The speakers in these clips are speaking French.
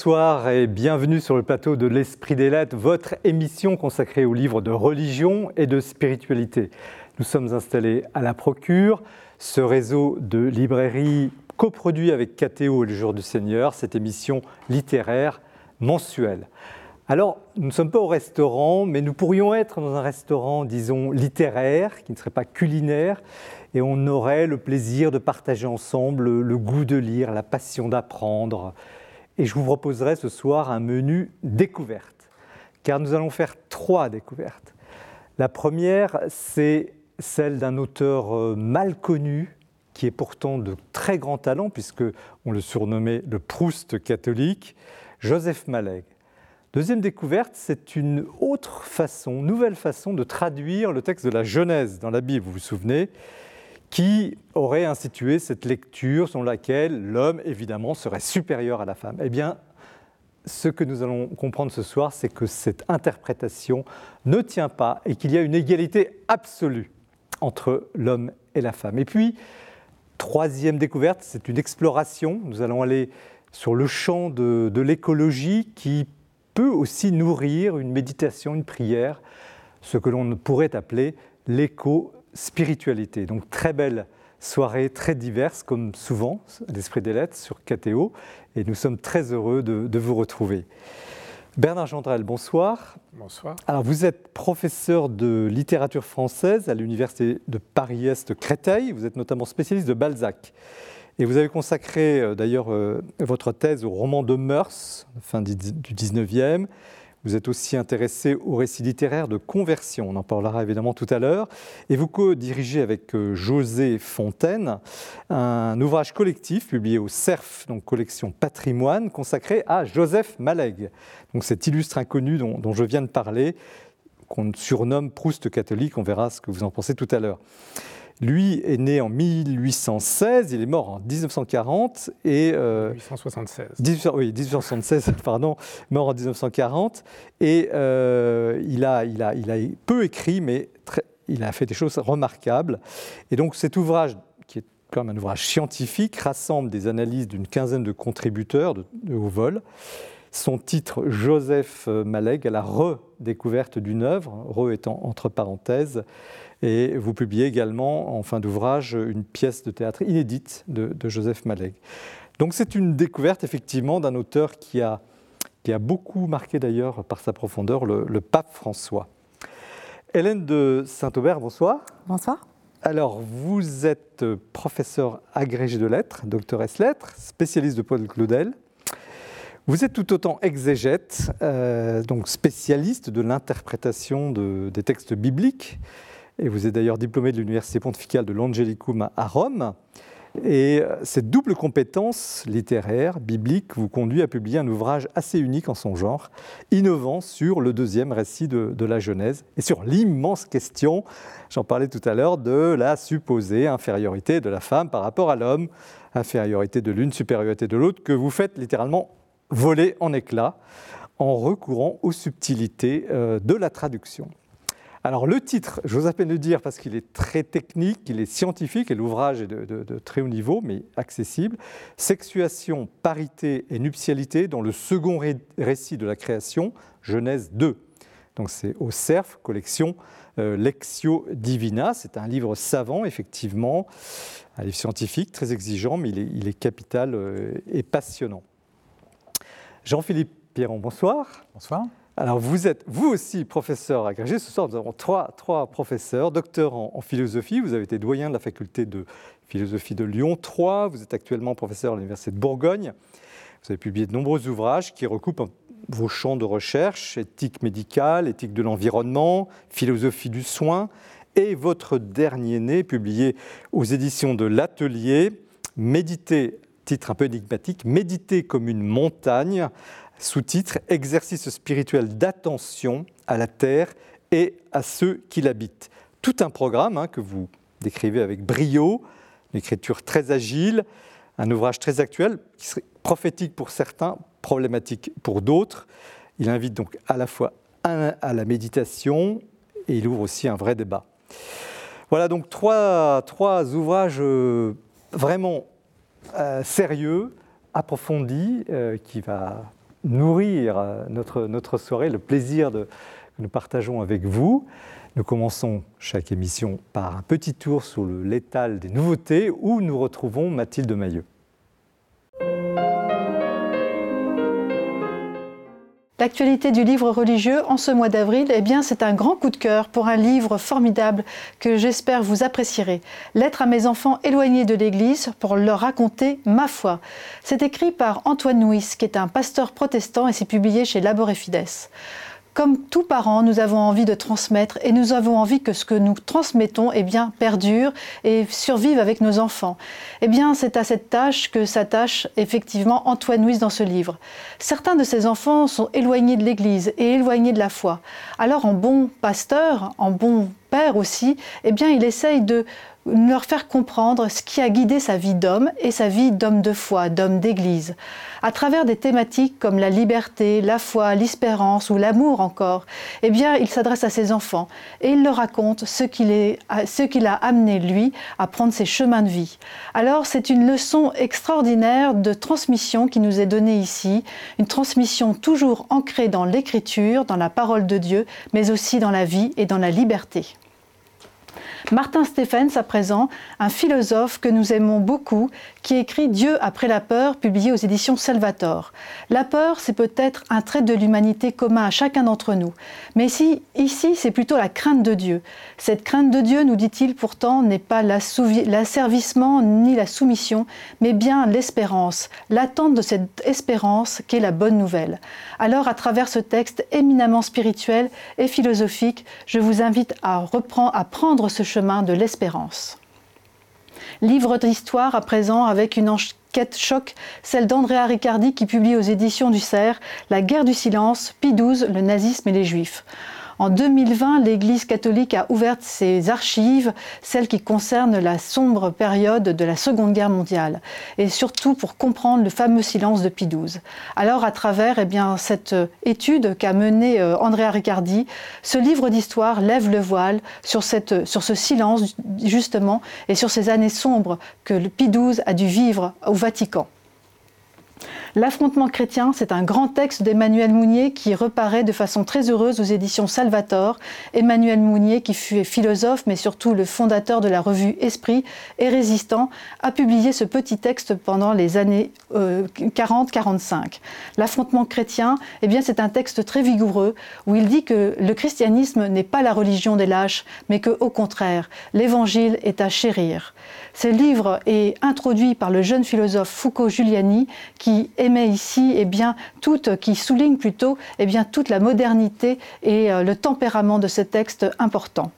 Bonsoir et bienvenue sur le plateau de l'Esprit des Lettres, votre émission consacrée aux livres de religion et de spiritualité. Nous sommes installés à la Procure, ce réseau de librairies coproduit avec KTO et le Jour du Seigneur, cette émission littéraire mensuelle. Alors, nous ne sommes pas au restaurant, mais nous pourrions être dans un restaurant, disons, littéraire, qui ne serait pas culinaire, et on aurait le plaisir de partager ensemble le goût de lire, la passion d'apprendre. Et je vous proposerai ce soir un menu découverte, car nous allons faire trois découvertes. La première, c'est celle d'un auteur euh, mal connu, qui est pourtant de très grand talent, puisque on le surnommait le Proust catholique, Joseph Maleg. Deuxième découverte, c'est une autre façon, nouvelle façon de traduire le texte de la Genèse dans la Bible, vous vous souvenez, qui aurait institué cette lecture selon laquelle l'homme, évidemment, serait supérieur à la femme. Eh bien, ce que nous allons comprendre ce soir, c'est que cette interprétation ne tient pas et qu'il y a une égalité absolue entre l'homme et la femme. Et puis, troisième découverte, c'est une exploration. Nous allons aller sur le champ de, l'écologie qui peut aussi nourrir une méditation, une prière, ce que l'on pourrait appeler l'éco spiritualité. Donc très belle soirée, très diverse, comme souvent, l'Esprit des Lettres sur KTO, et nous sommes très heureux de, vous retrouver. Bernard Gendrel, bonsoir. Bonsoir. Alors, vous êtes professeur de littérature française à l'Université de Paris-Est Créteil. Vous êtes notamment spécialiste de Balzac. Et vous avez consacré euh, d'ailleurs euh, votre thèse au roman de Meurs, fin du 19e, vous êtes aussi intéressé au récit littéraire de conversion, on en parlera évidemment tout à l'heure, et vous co-dirigez avec euh, José Fontaine un ouvrage collectif publié au CERF, donc collection patrimoine, consacré à Joseph Maleg, donc cet illustre inconnu dont je viens de parler, qu'on surnomme Proust catholique, on verra ce que vous en pensez tout à l'heure. Lui est né en 1816, il est mort en 1940 et 1876. Euh, oui, 1876, pardon, mort en 1940 et euh, il, a, il, a, il a peu écrit, mais il a fait des choses remarquables. Et donc cet ouvrage, qui est comme un ouvrage scientifique, rassemble des analyses d'une quinzaine de contributeurs de, de haut vol. Son titre, Joseph Maleg, à la redécouverte d'une œuvre, re étant entre parenthèses, et vous publiez également en fin d'ouvrage une pièce de théâtre inédite de, Joseph Maleg. Donc c'est une découverte effectivement d'un auteur qui a, qui a beaucoup marqué d'ailleurs par sa profondeur le, pape François. Hélène de Saint-Aubert, bonsoir. Bonsoir. Alors, vous êtes professeur agrégé de lettres, doctoresse lettres, spécialiste de Paul Claudel. Vous êtes tout autant exégète, euh, donc spécialiste de l'interprétation de, des textes bibliques et vous êtes d'ailleurs diplômé de l'Université pontificale de l'Angelicum à Rome. Et euh, cette double compétence littéraire, biblique, vous conduit à publier un ouvrage assez unique en son genre, innovant sur le deuxième récit de, de la Genèse et sur l'immense question, j'en parlais tout à l'heure, de la supposée infériorité de la femme par rapport à l'homme, infériorité de l'une, supériorité de l'autre, que vous faites littéralement voler en éclats en recourant aux subtilités euh, de la traduction. Alors le titre, j'ose à peine le dire parce qu'il est très technique, il est scientifique et l'ouvrage est de, très haut niveau mais accessible. Sexuation, parité et nuptialité dans le second récit de la création, Genèse 2. Donc c'est au CERF, collection euh, Lexio Divina. C'est un livre savant, effectivement, un livre scientifique très exigeant, mais il est, capital euh, et passionnant. Jean-Philippe Pierron, bonsoir. Bonsoir. Alors vous êtes vous aussi professeur agrégé. Ce soir, nous avons trois, trois professeurs, docteurs en, philosophie. Vous avez été doyen de la faculté de philosophie de Lyon 3. Vous êtes actuellement professeur à l'Université de Bourgogne. Vous avez publié de nombreux ouvrages qui recoupent vos champs de recherche, éthique médicale, éthique de l'environnement, philosophie du soin, et votre dernier né, publié aux éditions de l'Atelier, Méditer, titre un peu énigmatique, Méditer comme une montagne, sous-titre Exercice spirituel d'attention à la terre et à ceux qui l'habitent. Tout un programme hein, que vous décrivez avec brio, une écriture très agile, un ouvrage très actuel qui serait prophétique pour certains, problématique pour d'autres. Il invite donc à la fois à la méditation et il ouvre aussi un vrai débat. Voilà donc trois, trois ouvrages euh, vraiment euh, sérieux, approfondi qui va nourrir notre, notre soirée, le plaisir de, que nous partageons avec vous. Nous commençons chaque émission par un petit tour sur le létal des nouveautés où nous retrouvons Mathilde Mailleux. L'actualité du livre religieux en ce mois d'avril, eh bien, c'est un grand coup de cœur pour un livre formidable que j'espère vous apprécierez. Lettre à mes enfants éloignés de l'Église pour leur raconter ma foi. C'est écrit par Antoine Nuis, qui est un pasteur protestant et c'est publié chez Labor et Fides. Comme tous parents, nous avons envie de transmettre et nous avons envie que ce que nous transmettons eh bien, perdure et survive avec nos enfants. Eh bien, c'est à cette tâche que s'attache effectivement Antoine Nuis dans ce livre. Certains de ces enfants sont éloignés de l'Église et éloignés de la foi. Alors, en bon pasteur, en bon père aussi, eh bien, il essaye de leur faire comprendre ce qui a guidé sa vie d'homme et sa vie d'homme de foi, d'homme d'église, à travers des thématiques comme la liberté, la foi, l'espérance ou l'amour encore. Eh bien, il s'adresse à ses enfants et il leur raconte ce qu'il a amené lui à prendre ses chemins de vie. Alors, c'est une leçon extraordinaire de transmission qui nous est donnée ici, une transmission toujours ancrée dans l'écriture, dans la parole de Dieu, mais aussi dans la vie et dans la liberté. Martin Stephens, à présent, un philosophe que nous aimons beaucoup, qui écrit Dieu après la peur, publié aux éditions Salvator. La peur, c'est peut-être un trait de l'humanité commun à chacun d'entre nous. Mais ici, c'est plutôt la crainte de Dieu. Cette crainte de Dieu, nous dit-il pourtant, n'est pas l'asservissement ni la soumission, mais bien l'espérance, l'attente de cette espérance qui est la bonne nouvelle. Alors, à travers ce texte éminemment spirituel et philosophique, je vous invite à, reprendre, à prendre ce chemin de l'espérance. Livre d'histoire à présent avec une enquête choc, celle d'Andrea Riccardi qui publie aux éditions du Cerf La guerre du silence, Pie XII, le nazisme et les juifs. En 2020, l'Église catholique a ouvert ses archives, celles qui concernent la sombre période de la Seconde Guerre mondiale, et surtout pour comprendre le fameux silence de Pie XII. Alors, à travers eh cette étude qu'a menée euh, Andrea Riccardi, ce livre d'histoire lève le voile sur, cette, sur ce silence, justement, et sur ces années sombres que Pie XII a dû vivre au Vatican. L'affrontement chrétien, c'est un grand texte d'Emmanuel Mounier qui reparaît de façon très heureuse aux éditions Salvator. Emmanuel Mounier, qui fut philosophe, mais surtout le fondateur de la revue Esprit et résistant, a publié ce petit texte pendant les années 40-45. Euh, L'affrontement chrétien, eh bien, c'est un texte très vigoureux où il dit que le christianisme n'est pas la religion des lâches, mais que, au contraire, l'évangile est à chérir. Ce livre est introduit par le jeune philosophe Foucault Giuliani qui émet ici eh bien, toute, qui souligne plutôt eh bien, toute la modernité et euh, le tempérament de ce texte important.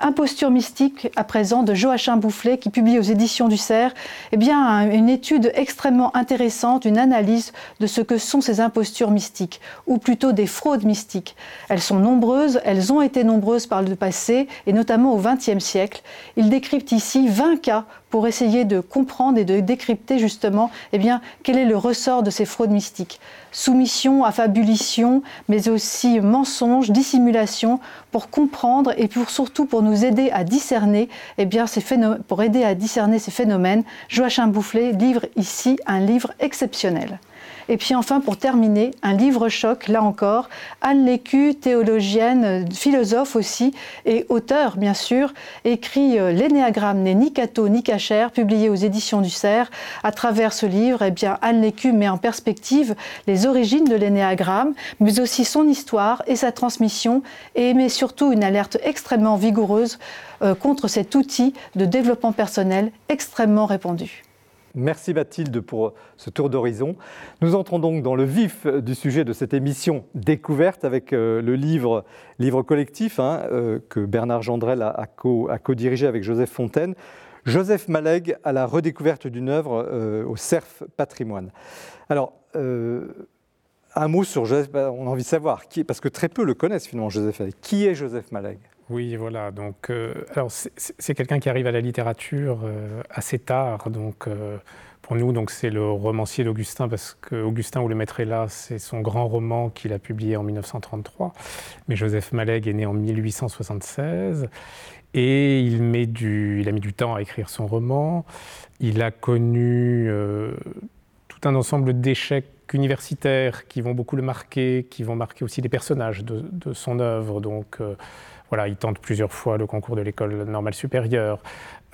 Imposture mystique, à présent, de Joachim Boufflet, qui publie aux éditions du Cerf, eh une étude extrêmement intéressante, une analyse de ce que sont ces impostures mystiques, ou plutôt des fraudes mystiques. Elles sont nombreuses, elles ont été nombreuses par le passé, et notamment au XXe siècle. Il décrypte ici 20 cas pour essayer de comprendre et de décrypter justement eh bien, quel est le ressort de ces fraudes mystiques. Soumission, affabulation, mais aussi mensonge, dissimulation, pour comprendre et pour surtout pour nous aider à discerner, eh ces pour aider à discerner ces phénomènes, Joachim Boufflet livre ici un livre exceptionnel. Et puis enfin, pour terminer, un livre choc, là encore, Anne Lécu, théologienne, philosophe aussi, et auteur bien sûr, écrit euh, L'énéagramme n'est ni catho ni cachère, publié aux éditions du Cerf. À travers ce livre, eh Anne Lécu met en perspective les origines de l'énéagramme, mais aussi son histoire et sa transmission, et émet surtout une alerte extrêmement vigoureuse euh, contre cet outil de développement personnel extrêmement répandu. Merci Mathilde pour ce tour d'horizon. Nous entrons donc dans le vif du sujet de cette émission découverte avec euh, le livre, collectif hein, euh, que Bernard Gendrel a, co-dirigé avec Joseph Fontaine. Joseph Malègue à la redécouverte d'une œuvre euh, au CERF Patrimoine. Alors, un mot sur Joseph, on a envie de savoir, parce que très peu le connaissent finalement Joseph Malègue. Qui est Joseph Malègue oui, voilà. Donc, euh, alors c'est quelqu'un qui arrive à la littérature euh, assez tard. Donc, euh, pour nous, c'est le romancier d'Augustin parce que Augustin ou le Maître est là, c'est son grand roman qu'il a publié en 1933. Mais Joseph Malègue est né en 1876 et il, met du, il a mis du temps à écrire son roman. Il a connu un ensemble d'échecs universitaires qui vont beaucoup le marquer, qui vont marquer aussi les personnages de, son œuvre. Voilà, il tente plusieurs fois le concours de l'école normale supérieure.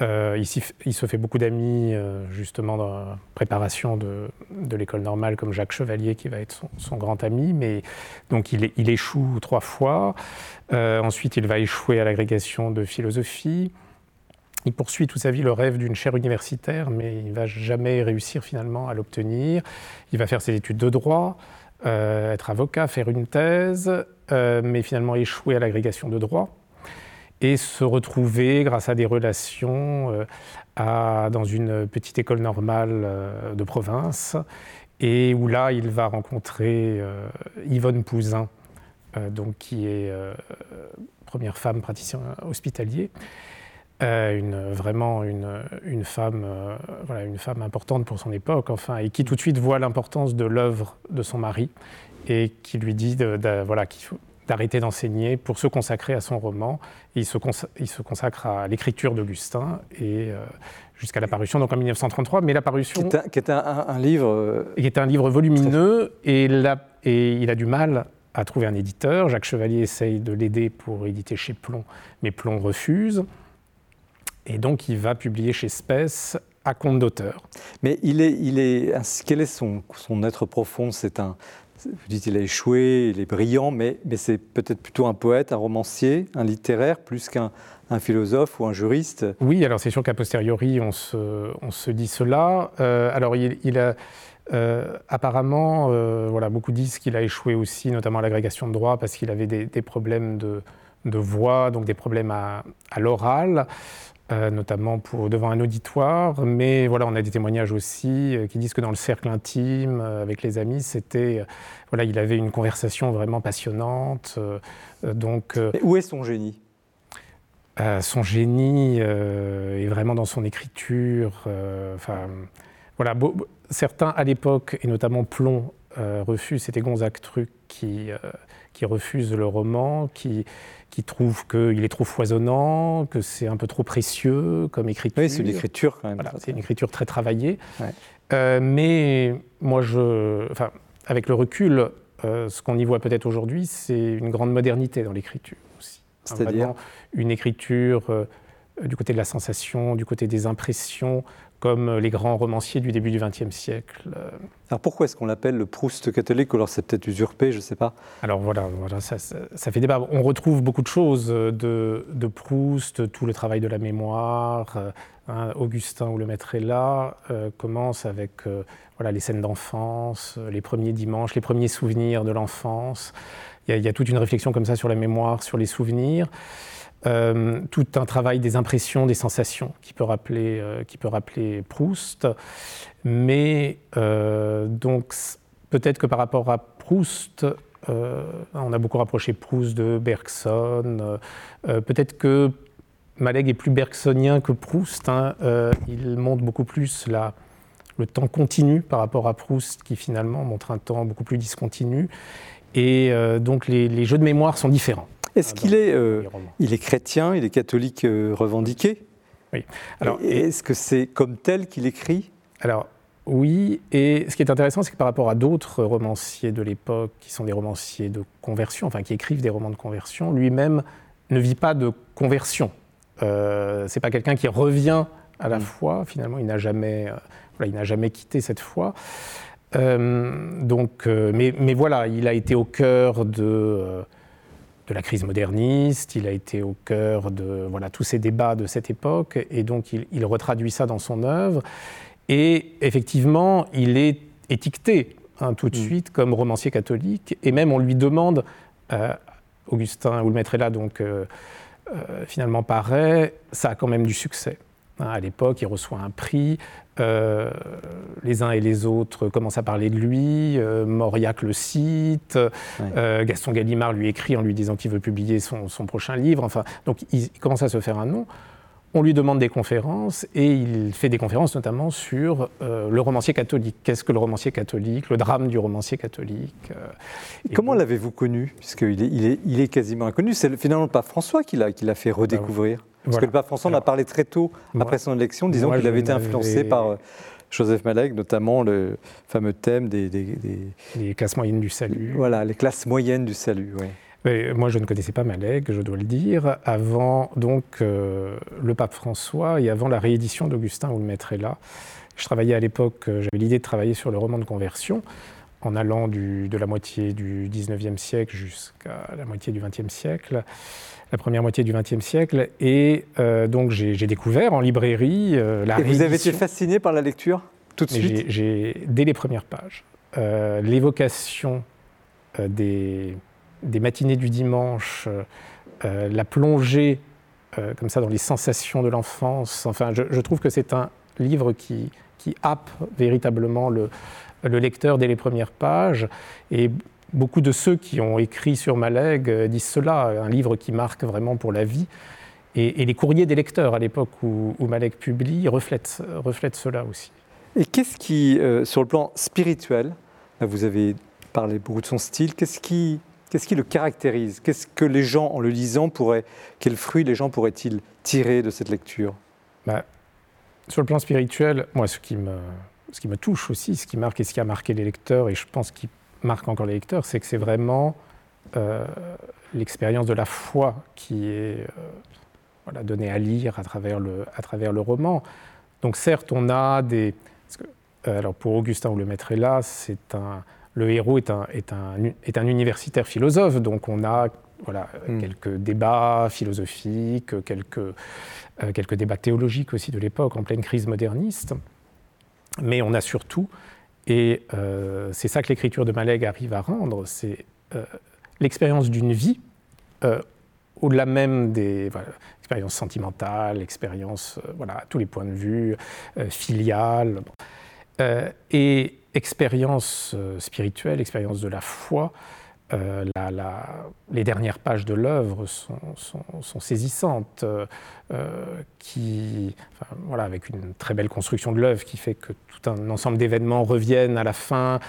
Euh, il, se fait beaucoup d'amis euh, justement dans la préparation de, l'école normale, comme Jacques Chevalier qui va être son, grand ami. Mais donc il, échoue trois fois. Euh, ensuite, il va échouer à l'agrégation de philosophie. Il poursuit toute sa vie le rêve d'une chaire universitaire, mais il ne va jamais réussir finalement à l'obtenir. Il va faire ses études de droit, être avocat, faire une thèse, mais finalement échouer à l'agrégation de droit et se retrouver, grâce à des relations, euh, dans une petite école normale euh, de province, et où là, il va rencontrer euh, Yvonne Pouzin, donc, qui est première femme praticien hospitalier. Une, vraiment une, une femme, voilà, une femme importante pour son époque, enfin, et qui tout de suite voit l'importance de l'œuvre de son mari et qui lui dit de, voilà, qu'il faut, d'arrêter d'enseigner pour se consacrer à son roman. il, se il, se consacre à l'écriture d'Augustin et euh, jusqu'à la parution, donc en 1933. Mais la parution. Qui était, un, livre. Euh, qui était un livre volumineux et, et il a du mal à trouver un éditeur. Jacques Chevalier essaye de l'aider pour éditer chez Plomb, mais Plomb refuse. Et donc il va publier chez Spes à compte d'auteur. Mais il est, il est, quel est son, son être profond? C'est un, vous dites qu'il a échoué, il est brillant, mais, mais c'est peut-être plutôt un poète, un romancier, un littéraire, plus qu'un un philosophe ou un juriste? Oui, alors c'est sûr qu'à posteriori, on se, on se, dit cela. Euh, alors il, a... Euh, apparemment, euh, voilà, beaucoup disent qu'il a échoué aussi, notamment à l'agrégation de droit, parce qu'il avait des, des problèmes de, de, voix, donc des problèmes à, à l'oral. Euh, notamment pour, devant un auditoire. Mais voilà, on a des témoignages aussi euh, qui disent que dans le cercle intime, euh, avec les amis, c'était, voilà, il avait une conversation vraiment passionnante. donc, où est son génie? Son génie est vraiment dans son écriture. Enfin, voilà, certains à l'époque, et notamment Plomb, refusent. C'était Gonzague Truc qui, qui refuse le roman, qui qui trouve qu'il est trop foisonnant, que c'est un peu trop précieux comme écriture. Oui, c'est une écriture quand même. c'est une écriture très travaillée. Euh, mais moi, je, enfin, avec le recul, euh, ce qu'on y voit peut-être aujourd'hui, c'est une grande modernité dans l'écriture aussi. C'est-à-dire une écriture euh, du côté de la sensation, du côté des impressions, comme les grands romanciers du début du XXe siècle. Alors pourquoi est-ce qu'on l'appelle le Proust catholique Alors c'est peut-être usurpé, je ne sais pas. Alors voilà, voilà ça, ça, fait débat. On retrouve beaucoup de choses de, de Proust, tout le travail de la mémoire. Hein, Augustin, où le maître est là, euh, commence avec euh, voilà, les scènes d'enfance, les premiers dimanches, les premiers souvenirs de l'enfance. Il, il y, a toute une réflexion comme ça sur la mémoire, sur les souvenirs. Euh, tout un travail des impressions, des sensations qui peut rappeler, euh, qui peut rappeler Proust. Mais euh, donc peut-être que par rapport à Proust, on a beaucoup rapproché Proust de Bergson. peut-être que Malek est plus bergsonien que Proust. Hein. il montre beaucoup plus le temps continu par rapport à Proust, qui finalement montre un temps beaucoup plus discontinu. Et donc les, les jeux de mémoire sont différents. Est-ce qu'il est, euh, il est chrétien, il est catholique euh, revendiqué? Oui. Alors, est-ce que c'est comme tel qu'il écrit? Alors, oui. Et ce qui est intéressant, c'est que par rapport à d'autres romanciers de l'époque, qui sont des romanciers de conversion, enfin qui écrivent des romans de conversion, lui-même ne vit pas de conversion. Euh, c'est pas quelqu'un qui revient à la mm. foi. Finalement, il n'a jamais, euh, voilà, il n'a jamais quitté cette foi. Donc, mais, mais, voilà, il a été au cœur de de la crise moderniste, il a été au cœur de voilà, tous ces débats de cette époque, et donc il, retraduit ça dans son œuvre. Et effectivement, il est étiqueté hein, tout de mm. suite comme romancier catholique, et même on lui demande, euh, Augustin, ou le maître est là, donc euh, euh, finalement paraît, ça a quand même du succès. Hein, à l'époque, il reçoit un prix. Euh, les uns et les autres commencent à parler de lui. Euh, Mauriac le cite. Euh, Gaston Gallimard lui écrit en lui disant qu'il veut publier son, prochain livre. Enfin, donc il, commence à se faire un nom. On lui demande des conférences et il fait des conférences notamment sur le romancier catholique. Qu'est-ce que le romancier catholique? Le drame du romancier catholique. Comment l'avez-vous connu? Puisqu'il est, il est, il est quasiment inconnu. C'est finalement pas François qui l'a fait redécouvrir. Parce que le pape François en a parlé très tôt après son élection, disant qu'il avait été influencé par, Joseph Malek, notamment le fameux thème des, Les classes moyennes du salut. Voilà, les classes moyennes du salut, oui. Moi, je ne connaissais pas Malek, je dois le dire, avant donc euh, le pape François et avant la réédition d'Augustin où le est là. Je travaillais à l'époque, euh, j'avais l'idée de travailler sur le roman de conversion en allant de la moitié du 19e siècle jusqu'à la moitié du 20e siècle, la première moitié du 20e siècle. Et euh, donc j'ai découvert en librairie euh, la Et vous avez été fasciné par la lecture tout de suite? J'ai Dès les premières pages, euh, l'évocation des, des, matinées du dimanche, la plongée comme ça dans les sensations de l'enfance. Enfin, je, trouve que c'est un livre qui, qui happe véritablement le, le lecteur dès les premières pages. Et beaucoup de ceux qui ont écrit sur Malègue euh, disent cela, un livre qui marque vraiment pour la vie. Et, les courriers des lecteurs à l'époque où, où Malek publie reflètent, reflètent, cela aussi. Et qu'est-ce qui, euh, sur le plan spirituel, vous avez parlé beaucoup de son style, qu'est-ce qui, qu'est-ce qui le caractérise? Qu'est-ce que les gens, en le lisant, pourraient, quels fruits les gens pourraient-ils tirer de cette lecture? Bah, Sur le plan spirituel, moi, ce qui me, qui touche aussi, ce qui marque et ce qui a marqué les lecteurs, et je pense qu'il marque encore les lecteurs, c'est que c'est vraiment euh, l'expérience de la foi qui est euh, donnée à lire à travers, le, roman. Donc certes, on a des... Euh, alors pour Augustin ou le maître là, c'est un, le héros est un, est, un, est un universitaire philosophe, donc on a voilà, hmm. quelques débats philosophiques, quelques, quelques débats théologiques aussi de l'époque, en pleine crise moderniste. Mais on a surtout, et euh, c'est ça que l'écriture de Malek arrive à rendre, c'est euh, l'expérience d'une vie, euh, au-delà même des expériences sentimentales, expériences voilà, à tous les points de vue, filiales, et expérience spirituelle, expérience de la foi, euh, les dernières pages de l'œuvre sont, saisissantes, euh, qui, voilà, avec une très belle construction de l'œuvre qui fait que tout un ensemble d'événements reviennent à la fin.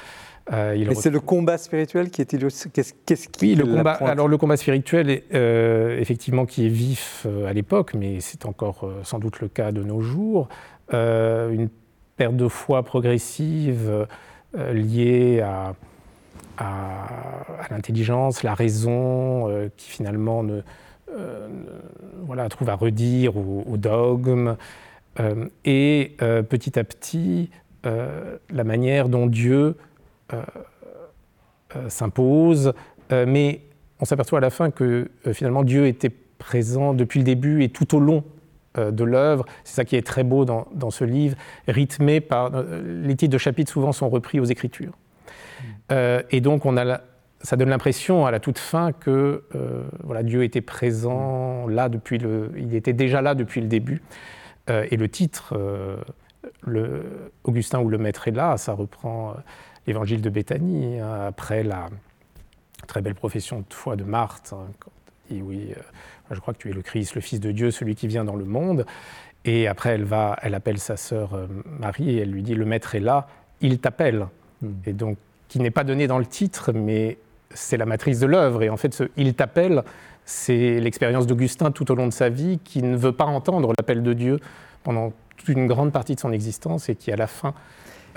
Euh, Mais c'est le combat spirituel qui est illustré. Qu'est-ce, qui oui, le combat. Alors le combat spirituel, est, effectivement, qui est vif à l'époque, mais c'est encore sans doute le cas de nos jours. une perte de foi progressive liée à l'intelligence, la raison, euh, qui finalement ne, euh, trouve à redire au, dogme, euh, et petit à petit, la manière dont Dieu s'impose, mais on s'aperçoit à la fin que finalement Dieu était présent depuis le début et tout au long de l'œuvre. C'est ça qui est très beau dans, dans, ce livre, rythmé par... Les titres de chapitres souvent sont repris aux Écritures. Euh, et donc, on a ça donne l'impression à la toute fin que euh, voilà, Dieu était présent là depuis le, il était déjà là depuis le début. Euh, et le titre, le, Augustin ou le Maître est là, ça reprend l'évangile de Béthanie hein, après la très belle profession de foi de Marthe. Hein, dit oui, je crois que tu es le Christ, le Fils de Dieu, celui qui vient dans le monde. Et après, elle va, elle appelle sa sœur Marie et elle lui dit le Maître est là, il t'appelle. Hmm. Et donc qui n'est pas donné dans le titre, mais c'est la matrice de l'œuvre. Et en fait, ce Il t'appelle, c'est l'expérience d'Augustin tout au long de sa vie, qui ne veut pas entendre l'appel de Dieu pendant toute une grande partie de son existence et qui, à la fin,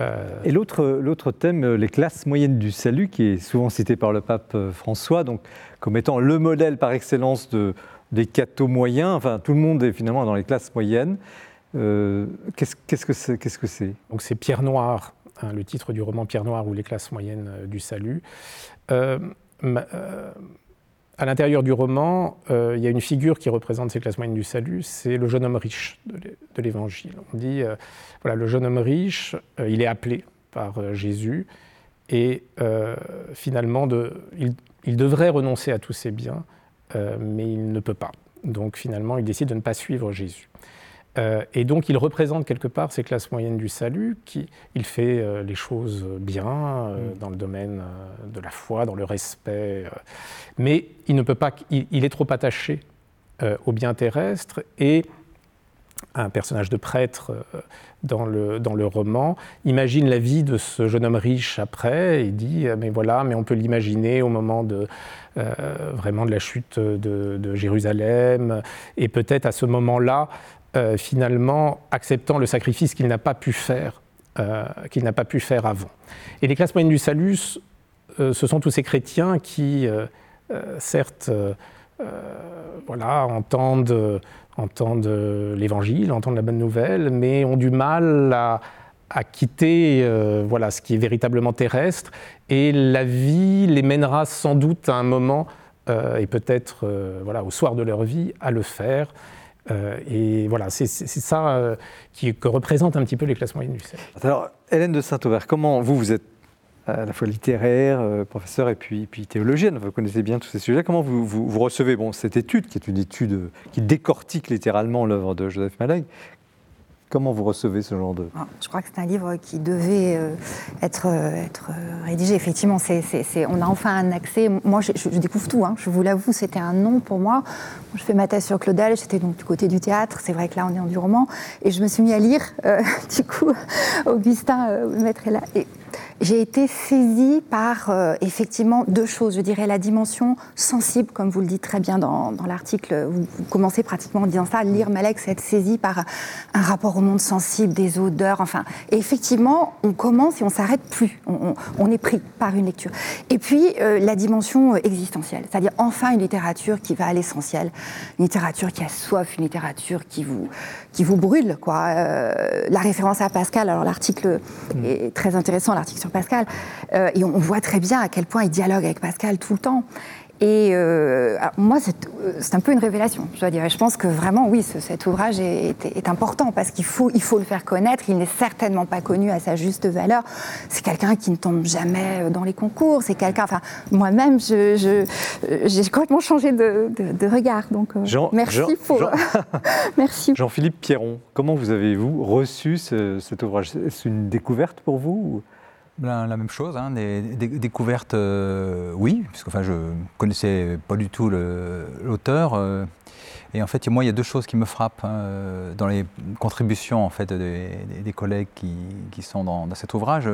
euh, Et l'autre thème, euh, les classes moyennes du salut, qui est souvent cité par le pape euh, François, donc comme étant le modèle par excellence de, des cathos moyens. Enfin, tout le monde est finalement dans les classes moyennes. Qu'est-ce que c'est -ce que Donc c'est Pierre Noir, Hein, le titre du roman Pierre Noire ou les classes moyennes euh, du salut. Euh, euh, à l'intérieur du roman, il y a une figure qui représente ces classes moyennes du salut, c'est le jeune homme riche de l'Évangile. On dit, voilà, le jeune homme riche, il est appelé par Jésus, et finalement, il, devrait renoncer à tous ses biens, mais il ne peut pas. Donc finalement, il décide de ne pas suivre Jésus. Euh, et donc il représente quelque part ces classes moyennes du salut, qui, il fait euh, les choses bien euh, mm. dans le domaine de la foi, dans le respect, mais il ne peut pas, il, est trop attaché au bien terrestre et un personnage de prêtre dans le, dans le roman imagine la vie de ce jeune homme riche après et dit mais voilà mais on peut l'imaginer au moment de vraiment de la chute de, Jérusalem et peut-être à ce moment-là euh, finalement acceptant le sacrifice qu'il n'a pas pu faire pas pu faire avant. Et les classes moyennes du salut, ce sont tous ces chrétiens qui, certes, voilà, entendent, entendent l'évangile, entendent la bonne nouvelle, mais ont du mal à, à quitter euh, voilà, ce qui est véritablement terrestre, et la vie les mènera sans doute à un moment, euh, et peut-être euh, voilà, au soir de leur vie, à le faire. et voilà, c'est ça qui, que représente un petit peu les du ciel. Alors, Hélène de Saint-Auvert, comment vous, vous êtes à la fois littéraire, professeur et puis, puis théologienne, vous connaissez bien tous ces sujets, comment vous, recevez? Bon, cette étude, qui est une étude qui décortique littéralement l'œuvre de Joseph Malek, Comment vous recevez ce genre de... Ah, je crois que c'est un livre qui devait euh, être, euh, euh, rédigé. Effectivement, on a enfin un accès. Moi, je, découvre tout, hein. je vous l'avoue, c'était un nom pour moi. Je fais ma thèse sur Claudel, j'étais donc du côté du théâtre. C'est vrai que là, on est en du roman. Et je me suis mis à lire, du coup, Augustin, le maître est là. Et j'ai été saisie par euh, effectivement deux choses. Je dirais la dimension sensible, comme vous le dites très bien dans, l'article. Vous, commencez pratiquement en disant ça. Lire Malek, c'est être saisi par un rapport au monde sensible, des odeurs. Enfin, et effectivement, on commence et on s'arrête plus. On, est pris par une lecture. Et puis euh, la dimension existentielle, c'est-à-dire enfin une littérature qui va à l'essentiel, une littérature qui a soif, une littérature qui vous qui vous brûle, quoi. Euh, la référence à Pascal. Alors l'article mm. est très intéressant, l'article Pascal. Euh, et on voit très bien à quel point il dialogue avec Pascal tout le temps. Et euh, moi, c'est un peu une révélation, je dois dire. je pense que vraiment, oui, cet ouvrage est, important parce qu'il faut, il faut le faire connaître. Il n'est certainement pas connu à sa juste valeur. C'est quelqu'un qui ne tombe jamais dans les concours. C'est quelqu'un. Enfin, moi-même, j'ai je, complètement changé de, regard. Donc, euh, Jean, merci pour. Jean, merci. Jean-Philippe Pierron, comment vous avez-vous reçu cet ouvrage? Est-ce une découverte pour vous la, même chose, hein, des, découvertes, euh, oui, puisque enfin, je connaissais pas du tout l'auteur. Euh, et en fait, moi, il y a deux choses qui me frappent hein, dans les contributions en fait, des, collègues qui, sont dans, cet ouvrage.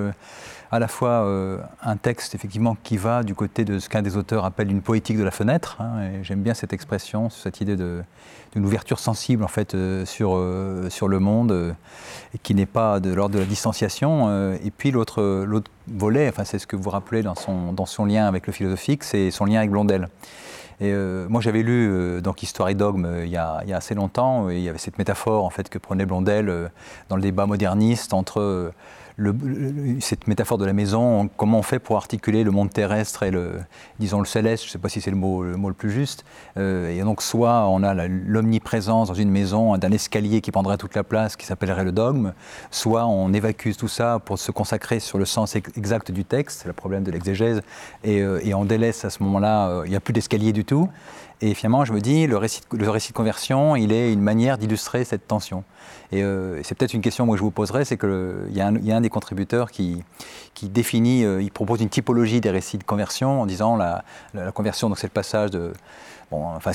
À la fois euh, un texte effectivement qui va du côté de ce qu'un des auteurs appelle une poétique de la fenêtre. Hein, j'aime bien cette expression, cette idée d'une ouverture sensible en fait sur, sur le monde qui n'est pas de l'ordre de la distanciation. et puis l'autre volet, enfin, c'est ce que vous rappelez dans son, dans son lien avec le philosophique, c'est son lien avec Blondel. Et euh, moi, j'avais lu euh, donc Histoire et dogme euh, il, y a, il, y a, assez longtemps. Et il y avait cette métaphore en fait que prenait Blondel dans le débat moderniste entre cette métaphore de la maison, comment on fait pour articuler le monde terrestre et le, disons, le céleste, je ne sais pas si c'est le mot, le plus juste. Euh, et donc, soit on a l'omniprésence dans une maison d'un escalier qui prendrait toute la place, qui s'appellerait le dogme, soit on évacue tout ça pour se consacrer sur le sens exact du texte, c'est le problème de l'exégèse, et, euh, on délaisse à ce moment-là, euh, il n'y a plus d'escalier du tout. Et finalement, je me dis, le récit, le récit de conversion, il est une manière d'illustrer cette tension. Euh, et c'est peut-être une question que je vous poserai, c'est qu'il y, y, a un des contributeurs qui, qui définit, euh, il propose une typologie des récits de conversion en disant la, la, conversion, donc c'est le passage de... Bon, enfin,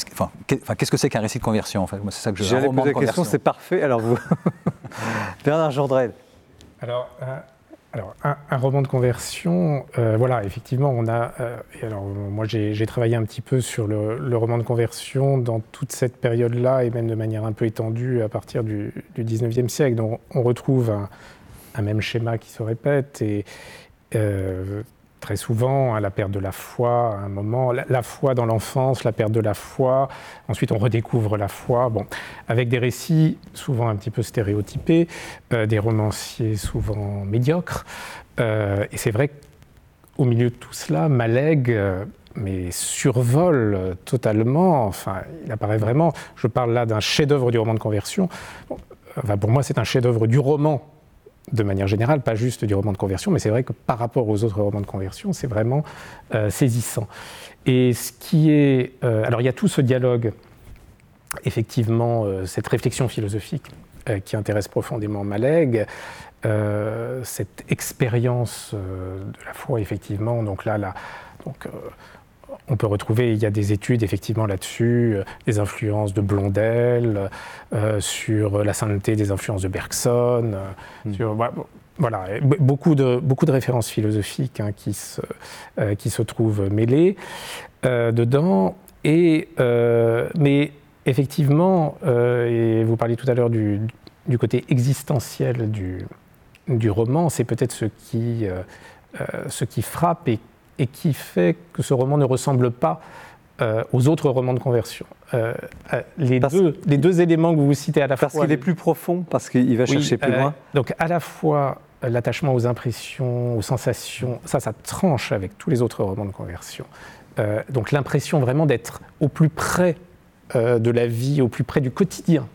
qu'est-ce que c'est qu'un récit de conversion en fait? C'est ça que je J'allais poser la question, c'est parfait. Alors vous, Bernard Gendrel. Alors, euh, alors, un, roman de conversion, euh, voilà, effectivement, on a. Euh, alors, moi, j'ai travaillé un petit peu sur le, roman de conversion dans toute cette période-là, et même de manière un peu étendue à partir du, du 19e siècle. Donc, on retrouve un, même schéma qui se répète, et euh, très souvent, hein, la perte de la foi, à un moment, la, foi dans l'enfance, la perte de la foi, ensuite on redécouvre la foi, bon, avec des récits souvent un petit peu stéréotypés, euh, des romanciers souvent médiocres, euh, et c'est vrai qu'au milieu de tout cela, Malègue euh, mais survole totalement, enfin, il apparaît vraiment, je parle là d'un chef-d'œuvre du roman de conversion, enfin, pour moi c'est un chef-d'œuvre du roman de manière générale, pas juste du roman de conversion, mais c'est vrai que par rapport aux autres romans de conversion, c'est vraiment euh, saisissant. Et ce qui est. Euh, alors il y a tout ce dialogue, effectivement, euh, cette réflexion philosophique qui intéresse profondément Malègue, cette expérience de la foi, effectivement. Donc là, là donc, on peut retrouver, il y a des études effectivement là-dessus, euh, des influences de Blondel, euh, sur la sainteté des influences de Bergson, euh, hmm. sur, voilà, beaucoup de, beaucoup de références philosophiques hein, qui, se, qui se trouvent mêlées dedans. Et, mais effectivement, et vous parliez tout à l'heure du, du, côté existentiel du, du roman, c'est peut-être ce qui, ce qui frappe et, et, qui fait que ce roman ne ressemble pas aux autres romans de conversion. les, deux, les deux éléments que vous citez à la fois. Parce qu'il est plus profond, parce qu'il va chercher plus loin. Donc à la fois l'attachement aux impressions, aux sensations, ça, ça tranche avec tous les autres romans de conversion. Euh, donc l'impression vraiment d'être au plus près euh, de la vie, au plus près du quotidien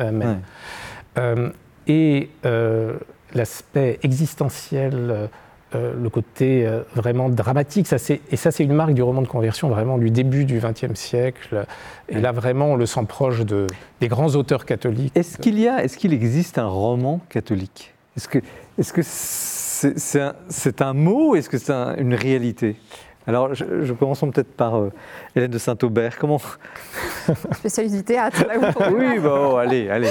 euh, même. et l'aspect existentiel, le côté vraiment dramatique, ça, et ça c'est une marque du roman de conversion vraiment du début du XXe siècle. Et là vraiment on le sent proche de, des grands auteurs catholiques. Est-ce qu'il y a, est-ce qu'il existe un roman catholique? Est-ce que est-ce que c'est un, un, mot ou est-ce que c'est une réalité? Alors, je, je commençons peut-être par euh, Hélène de Saint-Aubert. Comment Spécialiste du théâtre, là Oui, bon, allez, allez.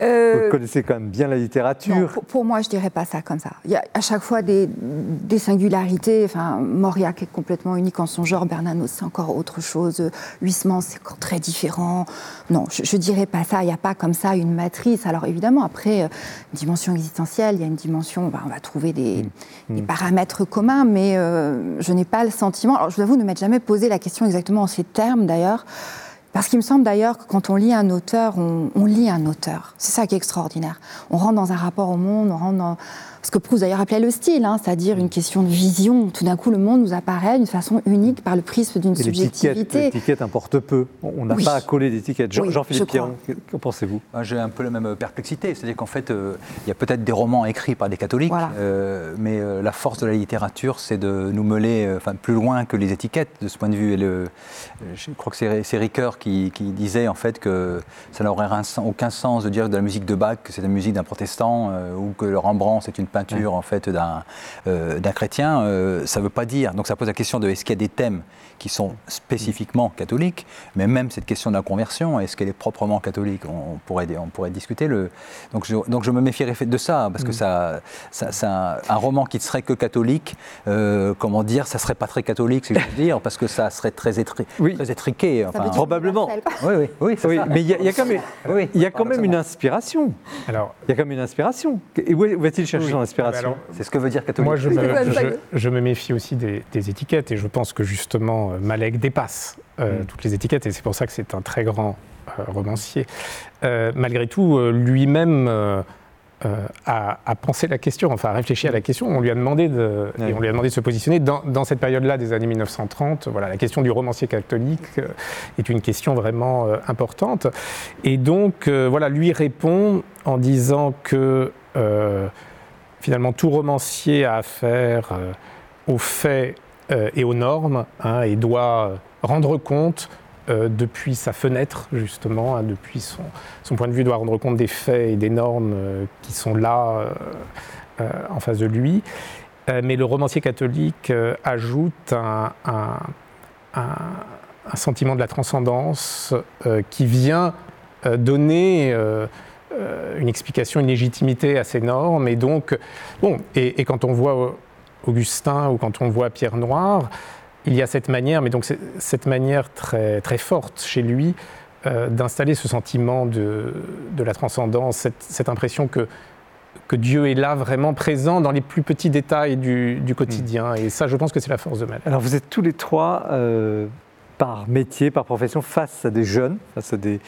Euh, vous connaissez quand même bien la littérature. pour, moi, je dirais pas ça comme ça. Il y a à chaque fois des, des singularités. Enfin, Mauriac est complètement unique en son genre. Bernanos, c'est encore autre chose. Huysmans, c'est encore très différent. Non, je, ne dirais pas ça. Il n'y a pas comme ça une matrice. Alors, évidemment, après, euh, dimension existentielle, il y a une dimension. on va trouver des, mmh. des, paramètres communs, mais je n'ai pas le sentiment alors je vous avoue ne m'être jamais posé la question exactement en ces termes d'ailleurs, parce qu'il me semble d'ailleurs que quand on lit un auteur, on, on lit un auteur. C'est ça qui est extraordinaire. On rentre dans un rapport au monde, on rentre dans ce que Proust d'ailleurs appelait le style, hein, c'est-à-dire une question de vision. Tout d'un coup, le monde nous apparaît d'une façon unique par le prisme d'une subjectivité. L'étiquette importe peu. On n'a pas à coller d'étiquette. Jean-Philippe Pierron, qu'en pensez-vous? J'ai un peu la même perplexité. C'est-à-dire qu'en fait, euh, il y a peut-être des romans écrits par des catholiques, euh, mais euh, la force de la littérature, c'est de nous mêler enfin, plus loin que les étiquettes de ce point de vue. Et le, je crois que c'est Ricoeur qui, qui, disait en fait que ça n'aurait aucun sens de dire de la musique de Bach que c'est la musique d'un protestant ou que le Rembrandt c'est une peinture en fait d'un euh, chrétien, euh, ça ne veut pas dire. Donc ça pose la question de est-ce qu'il y a des thèmes qui sont spécifiquement catholiques, mais même cette question de la conversion, est-ce qu'elle est proprement catholique? On, pourrait, on pourrait discuter. Le... Donc, je, donc je me méfierais de ça, parce que mm. ça, ça, un, roman qui ne serait que catholique, euh, comment dire, ça serait pas très catholique, si je veux dire, parce que ça serait très, étri... oui. très étriqué. Enfin, probablement. Oui, oui, oui, oui mais il y, a quand même, il y a quand même une inspiration. Alors, il y a quand même une inspiration. Et où va-t-il chercher son inspiration? C'est ce que veut dire catholique. Moi, je me, je, me méfie aussi des, des étiquettes, et je pense que justement, euh, Malek dépasse euh, mm. toutes les étiquettes et c'est pour ça que c'est un très grand euh, romancier. malgré tout, lui-même a, pensé la question, enfin a réfléchi à la question. On lui a demandé de, et on lui a demandé de se positionner dans, cette période-là des années 1930. Voilà, la question du romancier catholique est une question vraiment importante. Et donc, voilà, lui répond en disant que finalement tout romancier a affaire aux faits et aux normes hein, et doit rendre compte euh, depuis sa fenêtre, justement, hein, depuis son, point de vue, doit rendre compte des faits et des normes euh, qui sont là en face de lui. mais le romancier catholique ajoute un, sentiment de la transcendance qui vient donner une explication, une légitimité à ces normes. Et donc, bon, et quand on voit Augustin ou quand on voit Pierre Noir, il y a cette manière, mais donc cette manière très, très forte chez lui euh, d'installer ce sentiment de, de la transcendance, cette, cette, impression que, que Dieu est là vraiment présent dans les plus petits détails du, du quotidien. Et ça, je pense que c'est la force de Mal. Alors vous êtes tous les trois euh, par métier, par profession, face à des jeunes, face à des,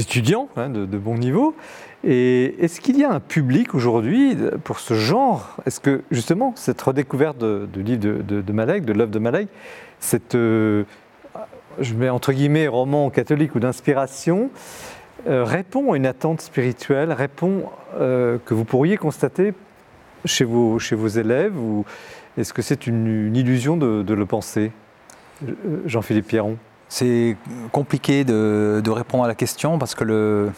étudiants hein, de, de, bon niveau. Et est-ce qu'il y a un public aujourd'hui pour ce genre? Est-ce que justement cette redécouverte du livre de, de, Malek, de l'œuvre de Malek, cette, euh, je mets entre guillemets, roman catholique ou d'inspiration, euh, répond à une attente spirituelle, répond euh, que vous pourriez constater chez vos, chez vos élèves ou est-ce que c'est une, illusion de, le penser? Jean-Philippe Pierron C'est compliqué de, répondre à la question parce que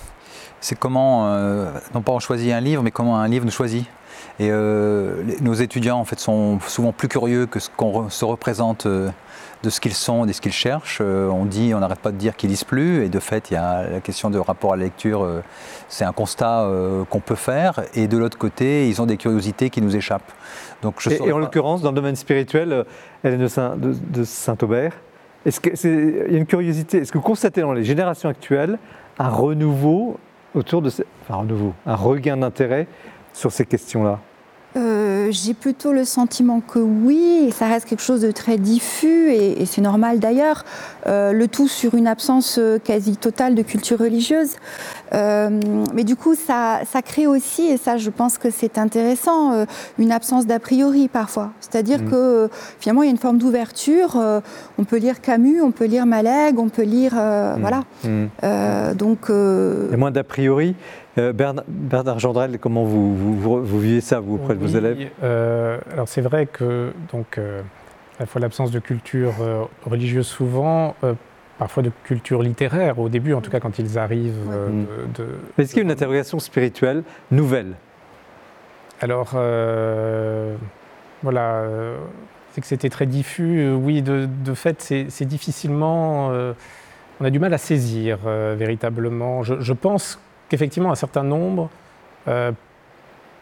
c'est comment, euh, non pas on choisit un livre, mais comment un livre nous choisit. Et euh, nos étudiants en fait sont souvent plus curieux que ce qu'on se représente euh, de ce qu'ils sont et de ce qu'ils cherchent. on dit, on n'arrête pas de dire qu'ils lisent plus, et de fait, il y a la question de rapport à la lecture. c'est un constat qu'on peut faire, et de l'autre côté, ils ont des curiosités qui nous échappent. Donc, je et, en l'occurrence, dans le domaine spirituel, de, Saint, de, Saint-Aubert, est-ce qu'il y a une curiosité Est-ce que vous constatez dans les générations actuelles un renouveau autour de ces, enfin, nouveau, un regain d'intérêt sur ces questions-là? Euh, j'ai plutôt le sentiment que oui, et ça reste quelque chose de très diffus, et, c'est normal d'ailleurs, euh, le tout sur une absence euh, quasi totale de culture religieuse. mais du coup, ça, ça, crée aussi, et ça je pense que c'est intéressant, une absence d'a priori parfois. C'est-à-dire mmh. que finalement, il y a une forme d'ouverture. on peut lire Camus, on peut lire Malègue, on peut lire... Mmh. Voilà. Mmh. donc... Et moins d'a priori euh, Bernard, Bernard Gendrel, comment vous, vous, vivez ça, vous, auprès de vos élèves? euh, Alors c'est vrai que, donc, euh, à la fois l'absence de culture religieuse souvent, parfois de culture littéraire, au début en tout cas quand ils arrivent. de, Est-ce qu'il y a une interrogation spirituelle nouvelle? Alors, voilà, c'est que c'était très diffus. oui, de, fait, c'est difficilement... on a du mal à saisir véritablement. Je, je pense qu'effectivement un certain nombre euh,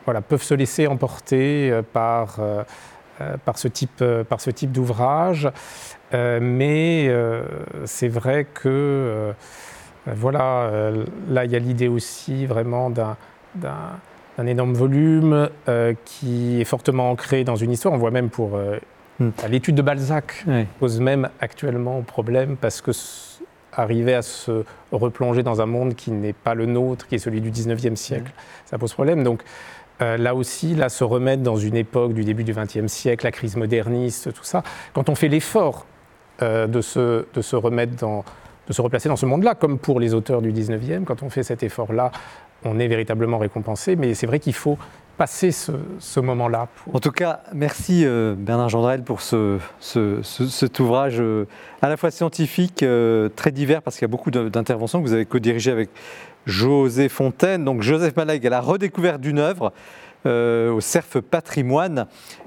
voilà, peuvent se laisser emporter euh, par, euh, par ce type, par ce type d'ouvrage. mais c'est vrai que voilà, là il y a l'idée aussi vraiment d'un énorme volume qui est fortement ancré dans une histoire. On voit même pour hmm. l'étude de Balzac pose même actuellement problème parce que arriver à se replonger dans un monde qui n'est pas le nôtre, qui est celui du 19e siècle, ça pose problème. Donc euh, là aussi, là, se remettre dans une époque du début du 20e siècle, la crise moderniste, tout ça, quand on fait l'effort euh, de, se, de se remettre dans, de se replacer dans ce monde-là, comme pour les auteurs du 19e, quand on fait cet effort-là, on est véritablement récompensé. Mais c'est vrai qu'il faut passer ce, moment-là. En tout cas, merci euh, Bernard Gendrel pour ce, cet ouvrage euh, à la fois scientifique, euh, très divers, parce qu'il y a beaucoup d'interventions que vous avez co-dirigées avec José Fontaine. Donc Joseph Maleg à la redécouverte d'une œuvre au CERF Patrimoine.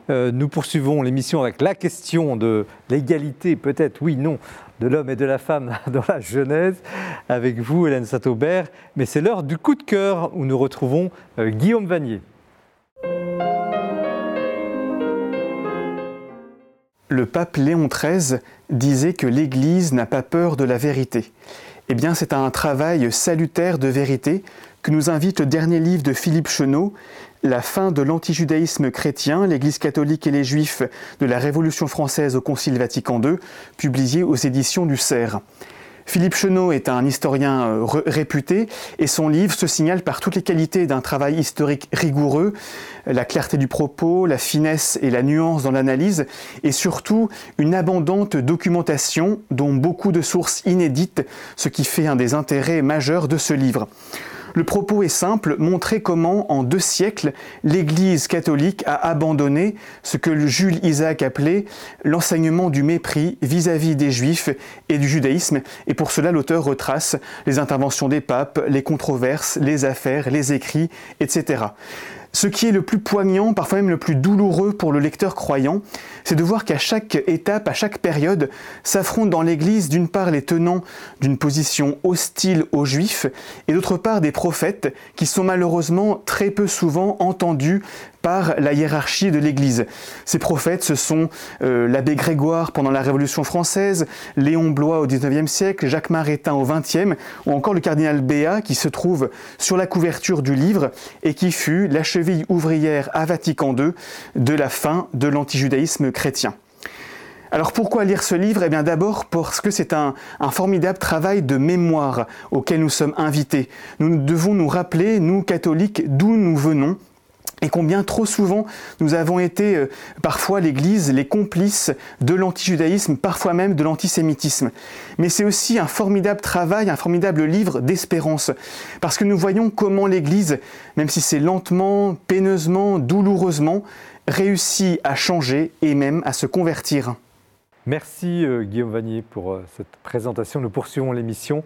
nous poursuivons l'émission avec la question de l'égalité, peut-être, oui, non, de l'homme et de la femme dans la Genèse, avec vous, Hélène Saint-Aubert. Mais c'est l'heure du coup de cœur où nous retrouvons Guillaume Vanier. Le pape Léon XIII disait que l'Église n'a pas peur de la vérité. Eh bien, c'est un travail salutaire de vérité que nous invite le dernier livre de Philippe Chenot, La fin de l'antijudaïsme chrétien, l'Église catholique et les Juifs de la Révolution française au Concile Vatican II, publié aux éditions du Cerf. Philippe Chenot est un historien euh, réputé et son livre se signale par toutes les qualités d'un travail historique rigoureux, la clarté du propos, la finesse et la nuance dans l'analyse et surtout une abondante documentation dont beaucoup de sources inédites, ce qui fait un des intérêts majeurs de ce livre. Le propos est simple, montrer comment, en deux siècles, l'Église catholique a abandonné ce que Jules Isaac appelait l'enseignement du mépris vis-à-vis des Juifs et du judaïsme. Et pour cela, l'auteur retrace les interventions des papes, les controverses, les affaires, les écrits, etc. Ce qui est le plus poignant, parfois même le plus douloureux pour le lecteur croyant, c'est de voir qu'à chaque étape, à chaque période, s'affrontent dans l'Église d'une part les tenants d'une position hostile aux Juifs et d'autre part des prophètes qui sont malheureusement très peu souvent entendus par la hiérarchie de l'Église. Ces prophètes, ce sont euh, l'abbé Grégoire pendant la Révolution française, Léon Blois au XIXe siècle, Jacques Maritain au XXe, ou encore le cardinal Béat qui se trouve sur la couverture du livre et qui fut la cheville ouvrière à Vatican II de la fin de l'antijudaïsme chrétien. Alors pourquoi lire ce livre? Eh bien d'abord parce que c'est un, un, formidable travail de mémoire auquel nous sommes invités. Nous devons nous rappeler, nous catholiques, d'où nous venons et combien trop souvent nous avons été euh, parfois l'Église les complices de l'antijudaïsme, parfois même de l'antisémitisme. Mais c'est aussi un formidable travail, un formidable livre d'espérance, parce que nous voyons comment l'Église, même si c'est lentement, peineusement, douloureusement, réussit à changer et même à se convertir. Merci euh, Guillaume Vanier pour euh, cette présentation. Nous poursuivons l'émission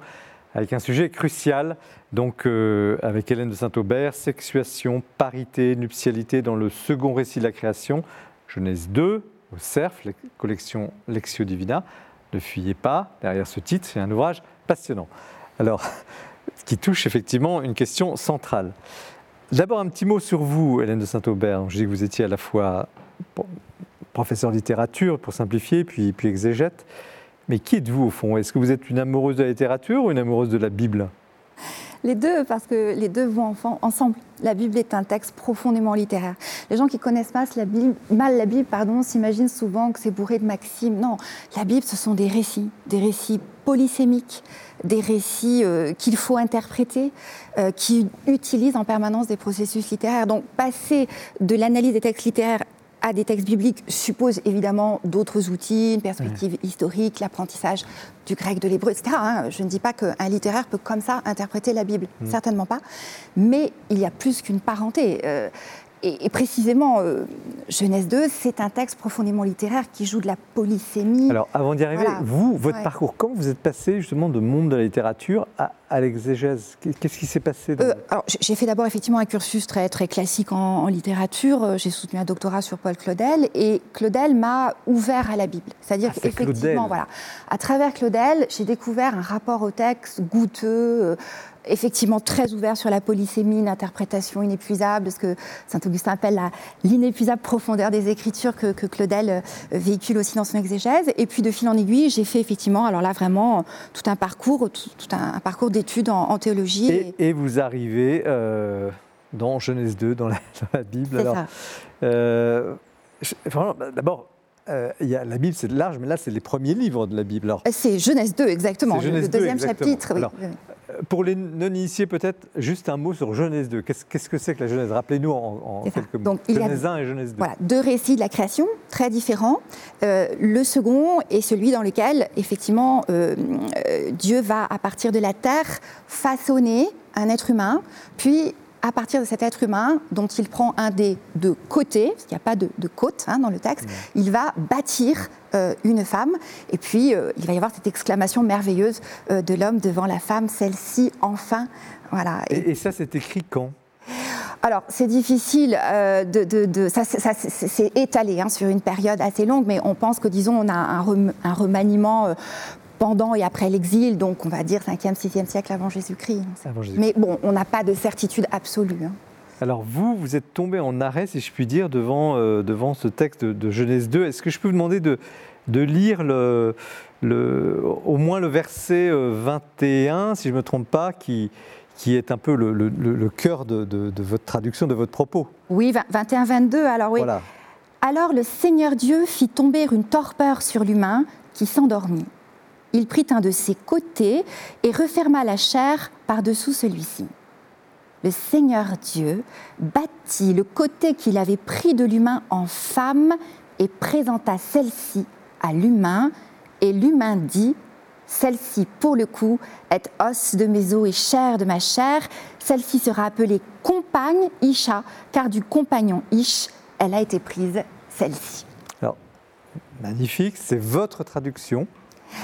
avec un sujet crucial, donc euh, avec Hélène de Saint-Aubert, sexuation, parité, nuptialité dans le second récit de la création, Genèse 2, au CERF, collection Lexio Divina. Ne fuyez pas, derrière ce titre, c'est un ouvrage passionnant. Alors, qui touche effectivement une question centrale. D'abord, un petit mot sur vous, Hélène de Saint-Aubert. Je dis que vous étiez à la fois professeur de littérature, pour simplifier, puis exégète. Mais qui êtes-vous au fond? Est-ce que vous êtes une amoureuse de la littérature ou une amoureuse de la Bible? Les deux, parce que les deux vont ensemble. La Bible est un texte profondément littéraire. Les gens qui connaissent mal la Bible, mal la Bible pardon, s'imaginent souvent que c'est bourré de maximes. Non, la Bible, ce sont des récits, des récits polysémiques, des récits euh, qu'il faut interpréter, euh, qui utilisent en permanence des processus littéraires. Donc, passer de l'analyse des textes littéraires à des textes bibliques suppose évidemment d'autres outils, une perspective historique, l'apprentissage du grec, de l'hébreu, etc. Hein. Je ne dis pas qu'un littéraire peut comme ça interpréter la Bible, mm. certainement pas. Mais il y a plus qu'une parenté. Euh, et, précisément, euh, Genèse 2, c'est un texte profondément littéraire qui joue de la polysémie. Alors, avant d'y arriver, vous, votre parcours, comment vous êtes passé justement de monde de la littérature à, l'exégèse Qu'est-ce qui s'est passé euh, J'ai fait d'abord effectivement un cursus très, très classique en, littérature. Euh, j'ai soutenu un doctorat sur Paul Claudel et Claudel m'a ouvert à la Bible. C'est-à-dire ah, qu'effectivement, voilà, à travers Claudel, j'ai découvert un rapport au texte goûteux, effectivement très ouvert sur la polysémie, une interprétation inépuisable, ce que Saint-Augustin appelle l'inépuisable profondeur des Écritures que, Claudel euh, véhicule aussi dans son exégèse. Et puis de fil en aiguille, j'ai fait effectivement, alors là vraiment, tout un parcours, tout, un, parcours d'études en, théologie. Et, vous arrivez euh, dans Genèse 2, dans la, Bible. Alors, euh, D'abord, euh, y a, la Bible, c'est large, mais là, c'est les premiers livres de la Bible. C'est Genèse 2, exactement, le deuxième chapitre. Oui. Euh, pour les non-initiés, peut-être juste un mot sur Genèse 2. Qu'est-ce que c'est que la Genèse? Rappelez-nous en, quelques mots. Donc, Genèse 1 et Genèse 2. Voilà, deux récits de la création très différents. Euh, le second est celui dans lequel, effectivement, Dieu va, à partir de la terre, façonner un être humain, puis à partir de cet être humain dont il prend un des deux côtés, parce qu'il n'y a pas de, côte hein, dans le texte, il va bâtir euh, une femme. Et puis, euh, il va y avoir cette exclamation merveilleuse euh, de l'homme devant la femme, celle-ci, enfin. Voilà. Et, ça, c'est écrit quand? Alors, c'est difficile de, de, ça, c'est étalé hein, sur une période assez longue, mais on pense que, disons, on a un, un remaniement pendant et après l'exil, donc on va dire 5e, 6e siècle avant Jésus-Christ. Mais bon, on n'a pas de certitude absolue. Hein. Alors vous, vous êtes tombé en arrêt, si je puis dire, devant, euh, devant ce texte de, Genèse 2. Est-ce que je peux vous demander de, de lire le, le, au moins le verset 21, euh, si je ne me trompe pas, qui, qui est un peu le, le, cœur de, de, votre traduction, de votre propos? Oui, 21-22, alors oui. Voilà. Alors le Seigneur Dieu fit tomber une torpeur sur l'humain qui s'endormit il prit un de ses côtés et referma la chair par-dessous celui-ci. Le Seigneur Dieu bâtit le côté qu'il avait pris de l'humain en femme et présenta celle-ci à l'humain, et l'humain dit, celle-ci, pour le coup, est os de mes os et chair de ma chair. Celle-ci sera appelée compagne Isha, car du compagnon Ish, elle a été prise, celle-ci. Alors, magnifique, c'est votre traduction.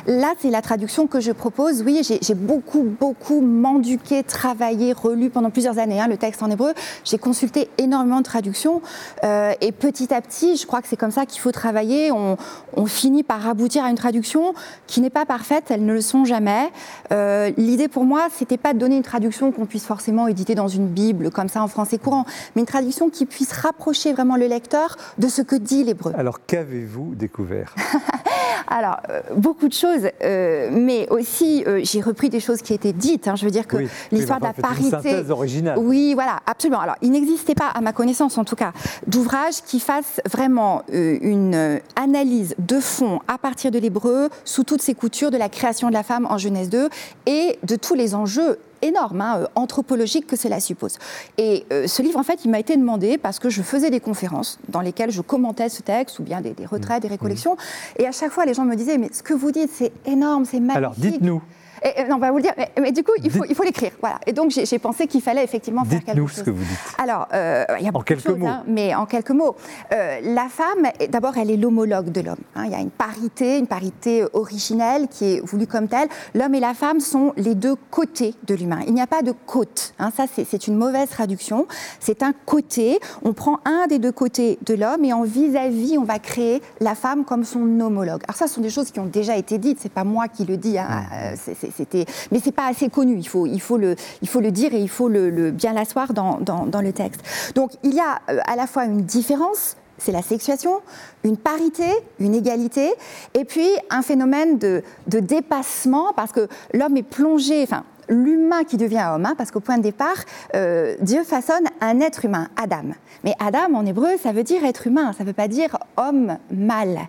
Là, c'est la traduction que je propose. Oui, j'ai beaucoup, beaucoup menduqué, travaillé, relu pendant plusieurs années hein, le texte en hébreu. J'ai consulté énormément de traductions. Euh, et petit à petit, je crois que c'est comme ça qu'il faut travailler. On, finit par aboutir à une traduction qui n'est pas parfaite, elles ne le sont jamais. Euh, l'idée pour moi, c'était pas de donner une traduction qu'on puisse forcément éditer dans une Bible, comme ça en français courant, mais une traduction qui puisse rapprocher vraiment le lecteur de ce que dit l'hébreu. Alors, qu'avez-vous découvert? Alors, euh, beaucoup de choses, euh, mais aussi euh, j'ai repris des choses qui étaient dites. Hein. je veux dire que l'histoire de la parité. Une synthèse originale. Oui, voilà, absolument. Alors, il n'existait pas, à ma connaissance en tout cas, d'ouvrage qui fasse vraiment une analyse de fond à partir de l'hébreu, sous toutes ses coutures, de la création de la femme en Genèse 2 et de tous les enjeux énorme, hein, euh, anthropologique que cela suppose. Et euh, ce livre, en fait, il m'a été demandé parce que je faisais des conférences dans lesquelles je commentais ce texte ou bien des, des retraits, des mmh. récollections. Et à chaque fois, les gens me disaient, mais ce que vous dites, c'est énorme, c'est magnifique. Alors, dites-nous. Et, non, on va vous le dire, mais, du coup, il faut, il faut l'écrire. Voilà. Et donc, j'ai pensé qu'il fallait effectivement faire quelque chose. Dites-nous ce que vous dites. Alors, euh, il y a en quelques mots. Hein, mais en quelques mots. Euh, la femme, d'abord, elle est l'homologue de l'homme. Hein. Il y a une parité, une parité originelle qui est voulue comme telle. L'homme et la femme sont les deux côtés de l'humain. Il n'y a pas de côte. Hein. Ça, c'est une mauvaise traduction. C'est un côté. On prend un des deux côtés de l'homme et en vis-à-vis, on va créer la femme comme son homologue. Alors ça, ce sont des choses qui ont déjà été dites. C'est pas moi qui le dis. Mmh. Euh, c'est c'était, mais c'est pas assez connu. Il faut, il faut le, il faut le dire et il faut le, bien l'asseoir dans, dans, le texte. Donc il y a euh, à la fois une différence c'est la sexuation, une parité, une égalité, et puis un phénomène de, de dépassement, parce que l'homme est plongé, enfin, l'humain qui devient homme, hein, parce qu'au point de départ, euh, Dieu façonne un être humain, Adam. Mais Adam en hébreu, ça veut dire être humain, ça ne veut pas dire homme mâle.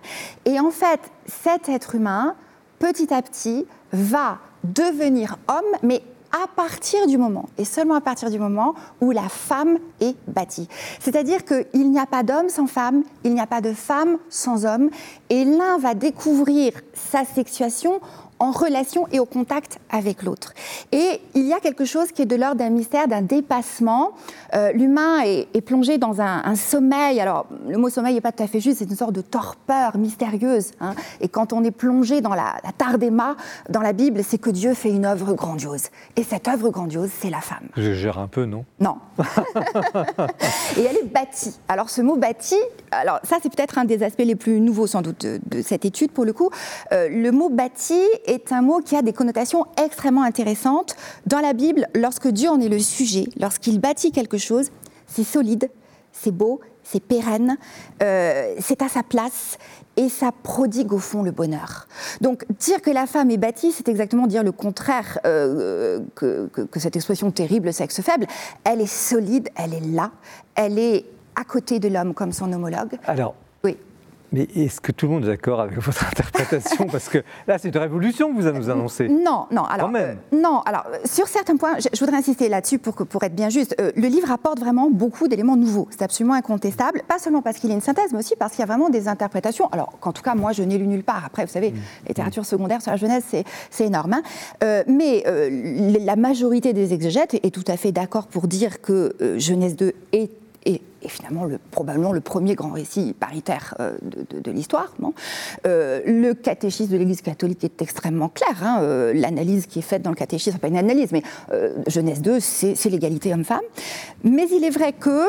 Et en fait, cet être humain, petit à petit, va devenir homme, mais à partir du moment, et seulement à partir du moment où la femme est bâtie. C'est-à-dire qu'il n'y a pas d'homme sans femme, il n'y a pas de femme sans homme, et l'un va découvrir sa sexuation en relation et au contact avec l'autre. Et il y a quelque chose qui est de l'ordre d'un mystère, d'un dépassement. Euh, l'humain est, plongé dans un, sommeil. Alors, le mot sommeil n'est pas tout à fait juste, c'est une sorte de torpeur mystérieuse. Hein. Et quand on est plongé dans la, la tardéma, dans la Bible, c'est que Dieu fait une œuvre grandiose. Et cette œuvre grandiose, c'est la femme. Je gère un peu, non? Non. et elle est bâtie. Alors, ce mot bâti, alors ça, c'est peut-être un des aspects les plus nouveaux, sans doute, de, cette étude, pour le coup. Euh, le mot bâti est un mot qui a des connotations extrêmement intéressantes. Dans la Bible, lorsque Dieu en est le sujet, lorsqu'il bâtit quelque chose, c'est solide, c'est beau, c'est pérenne, euh, c'est à sa place et ça prodigue au fond le bonheur. Donc dire que la femme est bâtie, c'est exactement dire le contraire euh, que, cette expression terrible, sexe faible. Elle est solide, elle est là, elle est à côté de l'homme comme son homologue. Mais est-ce que tout le monde est d'accord avec votre interprétation? Parce que là, c'est une révolution que vous nous annoncez. Non, non. Alors, même. Euh, non, alors sur certains points, je, voudrais insister là-dessus pour, pour être bien juste. Euh, le livre apporte vraiment beaucoup d'éléments nouveaux. C'est absolument incontestable. Pas seulement parce qu'il y a une synthèse, mais aussi parce qu'il y a vraiment des interprétations. Alors, qu'en tout cas, moi, je n'ai lu nulle part. Après, vous savez, mmh. littérature secondaire sur la jeunesse, c'est énorme. Hein. Euh, mais la majorité des exégètes est tout à fait d'accord pour dire que Genèse 2 est et, finalement le, probablement le premier grand récit paritaire euh, de, l'histoire. Euh, le catéchisme de l'Église catholique est extrêmement clair. Hein. Euh, l'analyse qui est faite dans le catéchisme, pas une analyse, mais Genèse 2, c'est l'égalité homme-femme. Mais il est vrai que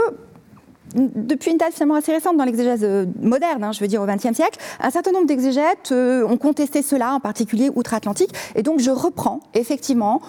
depuis une date finalement assez récente dans l'exégèse moderne, hein, je veux dire au XXe siècle, un certain nombre d'exégètes ont contesté cela, en particulier outre-Atlantique, et donc je reprends effectivement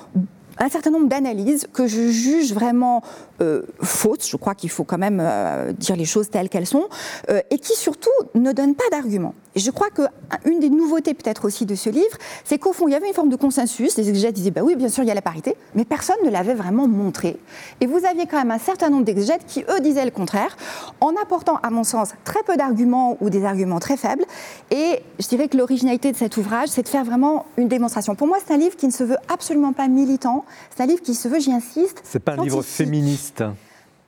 un certain nombre d'analyses que je juge vraiment euh, fausses, je crois qu'il faut quand même euh, dire les choses telles qu'elles sont, euh, et qui surtout ne donnent pas d'arguments. Et je crois qu'une des nouveautés peut-être aussi de ce livre, c'est qu'au fond, il y avait une forme de consensus. Les exégètes disaient, bah oui, bien sûr, il y a la parité, mais personne ne l'avait vraiment montré. Et vous aviez quand même un certain nombre d'exégètes qui, eux, disaient le contraire, en apportant, à mon sens, très peu d'arguments ou des arguments très faibles. Et je dirais que l'originalité de cet ouvrage, c'est de faire vraiment une démonstration. Pour moi, c'est un livre qui ne se veut absolument pas militant. C'est un livre qui se veut, j'y insiste. C'est pas un livre féministe.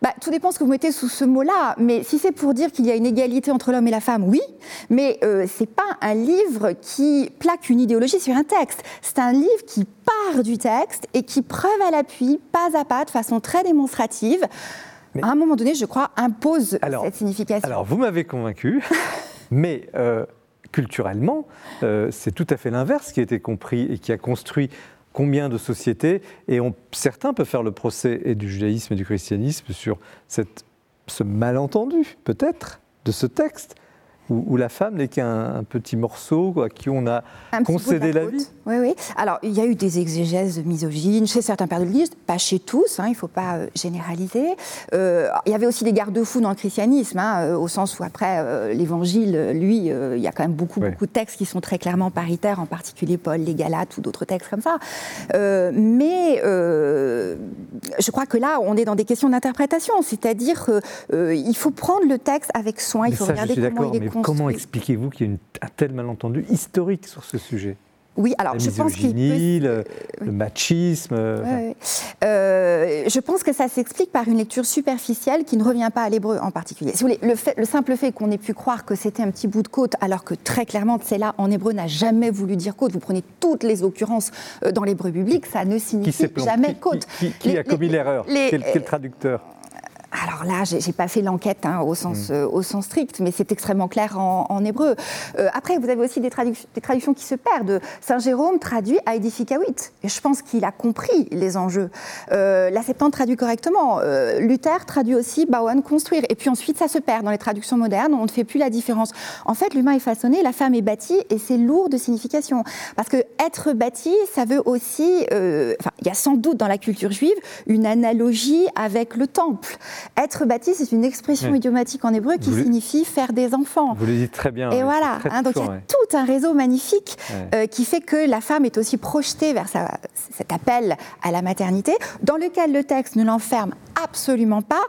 Bah, tout dépend ce que vous mettez sous ce mot-là. Mais si c'est pour dire qu'il y a une égalité entre l'homme et la femme, oui. Mais euh, ce n'est pas un livre qui plaque une idéologie sur un texte. C'est un livre qui part du texte et qui, preuve à l'appui, pas à pas, de façon très démonstrative, à un moment donné, je crois, impose cette signification. Alors, vous m'avez convaincu, mais euh, culturellement, euh, c'est tout à fait l'inverse qui a été compris et qui a construit combien de sociétés, et certains peuvent faire le procès du judaïsme et du christianisme sur cette, ce malentendu, peut-être, de ce texte où, la femme n'est qu'un petit morceau à qui on a concédé la, vie Oui, oui. Alors, il y a eu des exégèses misogynes chez certains pères de l'Église, pas chez tous, hein, il ne faut pas euh, généraliser. Euh, il y avait aussi des garde-fous dans le christianisme, hein, euh, au sens où, après, l'Évangile, lui, il y a quand même beaucoup, beaucoup de textes qui sont très clairement paritaires, en particulier Paul, les Galates ou d'autres textes comme ça. mais je crois que là, on est dans des questions d'interprétation, c'est-à-dire qu'il faut prendre le texte avec soin, il faut regarder comment il est Comment expliquez-vous qu'il y ait un tel malentendu historique sur ce sujet? Oui, alors je pense qu'il peut... le, machisme. Euh, je pense que ça s'explique par une lecture superficielle qui ne revient pas à l'hébreu en particulier. Si vous voulez, le, fait, le, simple fait qu'on ait pu croire que c'était un petit bout de côte, alors que très clairement, c'est là en hébreu n'a jamais voulu dire côte. Vous prenez toutes les occurrences euh, dans l'hébreu biblique, ça ne signifie jamais côte. Qui, a commis l'erreur Quel le traducteur alors là, j'ai pas fait l'enquête hein, au, sens, mm. euh, au sens strict, mais c'est extrêmement clair en, hébreu. Euh, après, vous avez aussi des, des, traductions qui se perdent. Saint Jérôme traduit Aidificavit, et je pense qu'il a compris les enjeux. Euh, la Septante traduit correctement. Luther traduit aussi Bauen construire. Et puis ensuite, ça se perd dans les traductions modernes, on ne fait plus la différence. En fait, l'humain est façonné, la femme est bâtie, et c'est lourd de signification. Parce que être bâti, ça veut aussi. Enfin, il y a sans doute dans la culture juive une analogie avec le temple. Être bâti, c'est une expression idiomatique en hébreu qui signifie faire des enfants. Vous le dites très bien. Et voilà, hein, donc il y a tout un réseau magnifique euh, qui fait que la femme est aussi projetée vers cet appel à la maternité, dans lequel le texte ne l'enferme absolument pas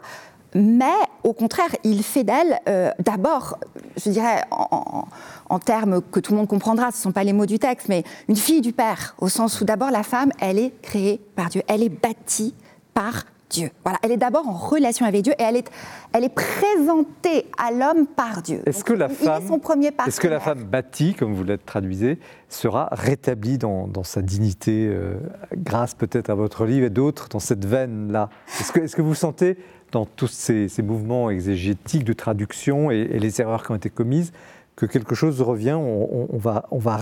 mais au contraire, il fait d'elle, euh, d'abord, je dirais en, termes que tout le monde comprendra, ce ne sont pas les mots du texte, mais une fille du Père, au sens où d'abord la femme, elle est créée par Dieu, elle est bâtie par Dieu. Voilà, elle est d'abord en relation avec Dieu et elle est, elle est présentée à l'homme par Dieu. Est-ce que la femme, son premier Est-ce que la femme bâtie, comme vous l'êtes traduisez, sera rétablie dans, sa dignité, euh, grâce peut-être à votre livre et d'autres, dans cette veine-là? Est-ce que, vous sentez dans tous ces, mouvements exégétiques de traduction et, les erreurs qui ont été commises, que quelque chose revient, on, va, on va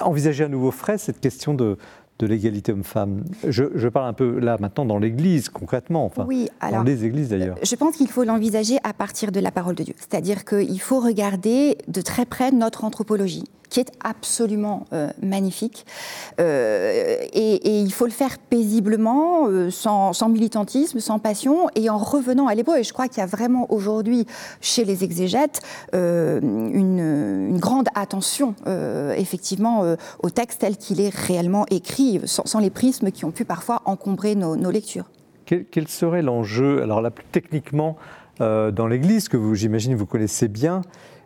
envisager à nouveau frais? Cette question de, de l'égalité homme-femme. Je, parle un peu là maintenant dans l'Église concrètement, enfin oui, alors, dans les églises d'ailleurs. Je pense qu'il faut l'envisager à partir de la parole de Dieu, c'est-à-dire qu'il faut regarder de très près notre anthropologie qui est absolument euh, magnifique. Euh, et, il faut le faire paisiblement, euh, sans, militantisme, sans passion, et en revenant à l'hébreu. Et je crois qu'il y a vraiment aujourd'hui, chez les exégètes, une, grande attention, effectivement, au texte tel qu'il est réellement écrit, sans, les prismes qui ont pu parfois encombrer nos, lectures. Quel, serait l'enjeu, alors là plus techniquement, dans l'Église, que j'imagine, vous connaissez bien,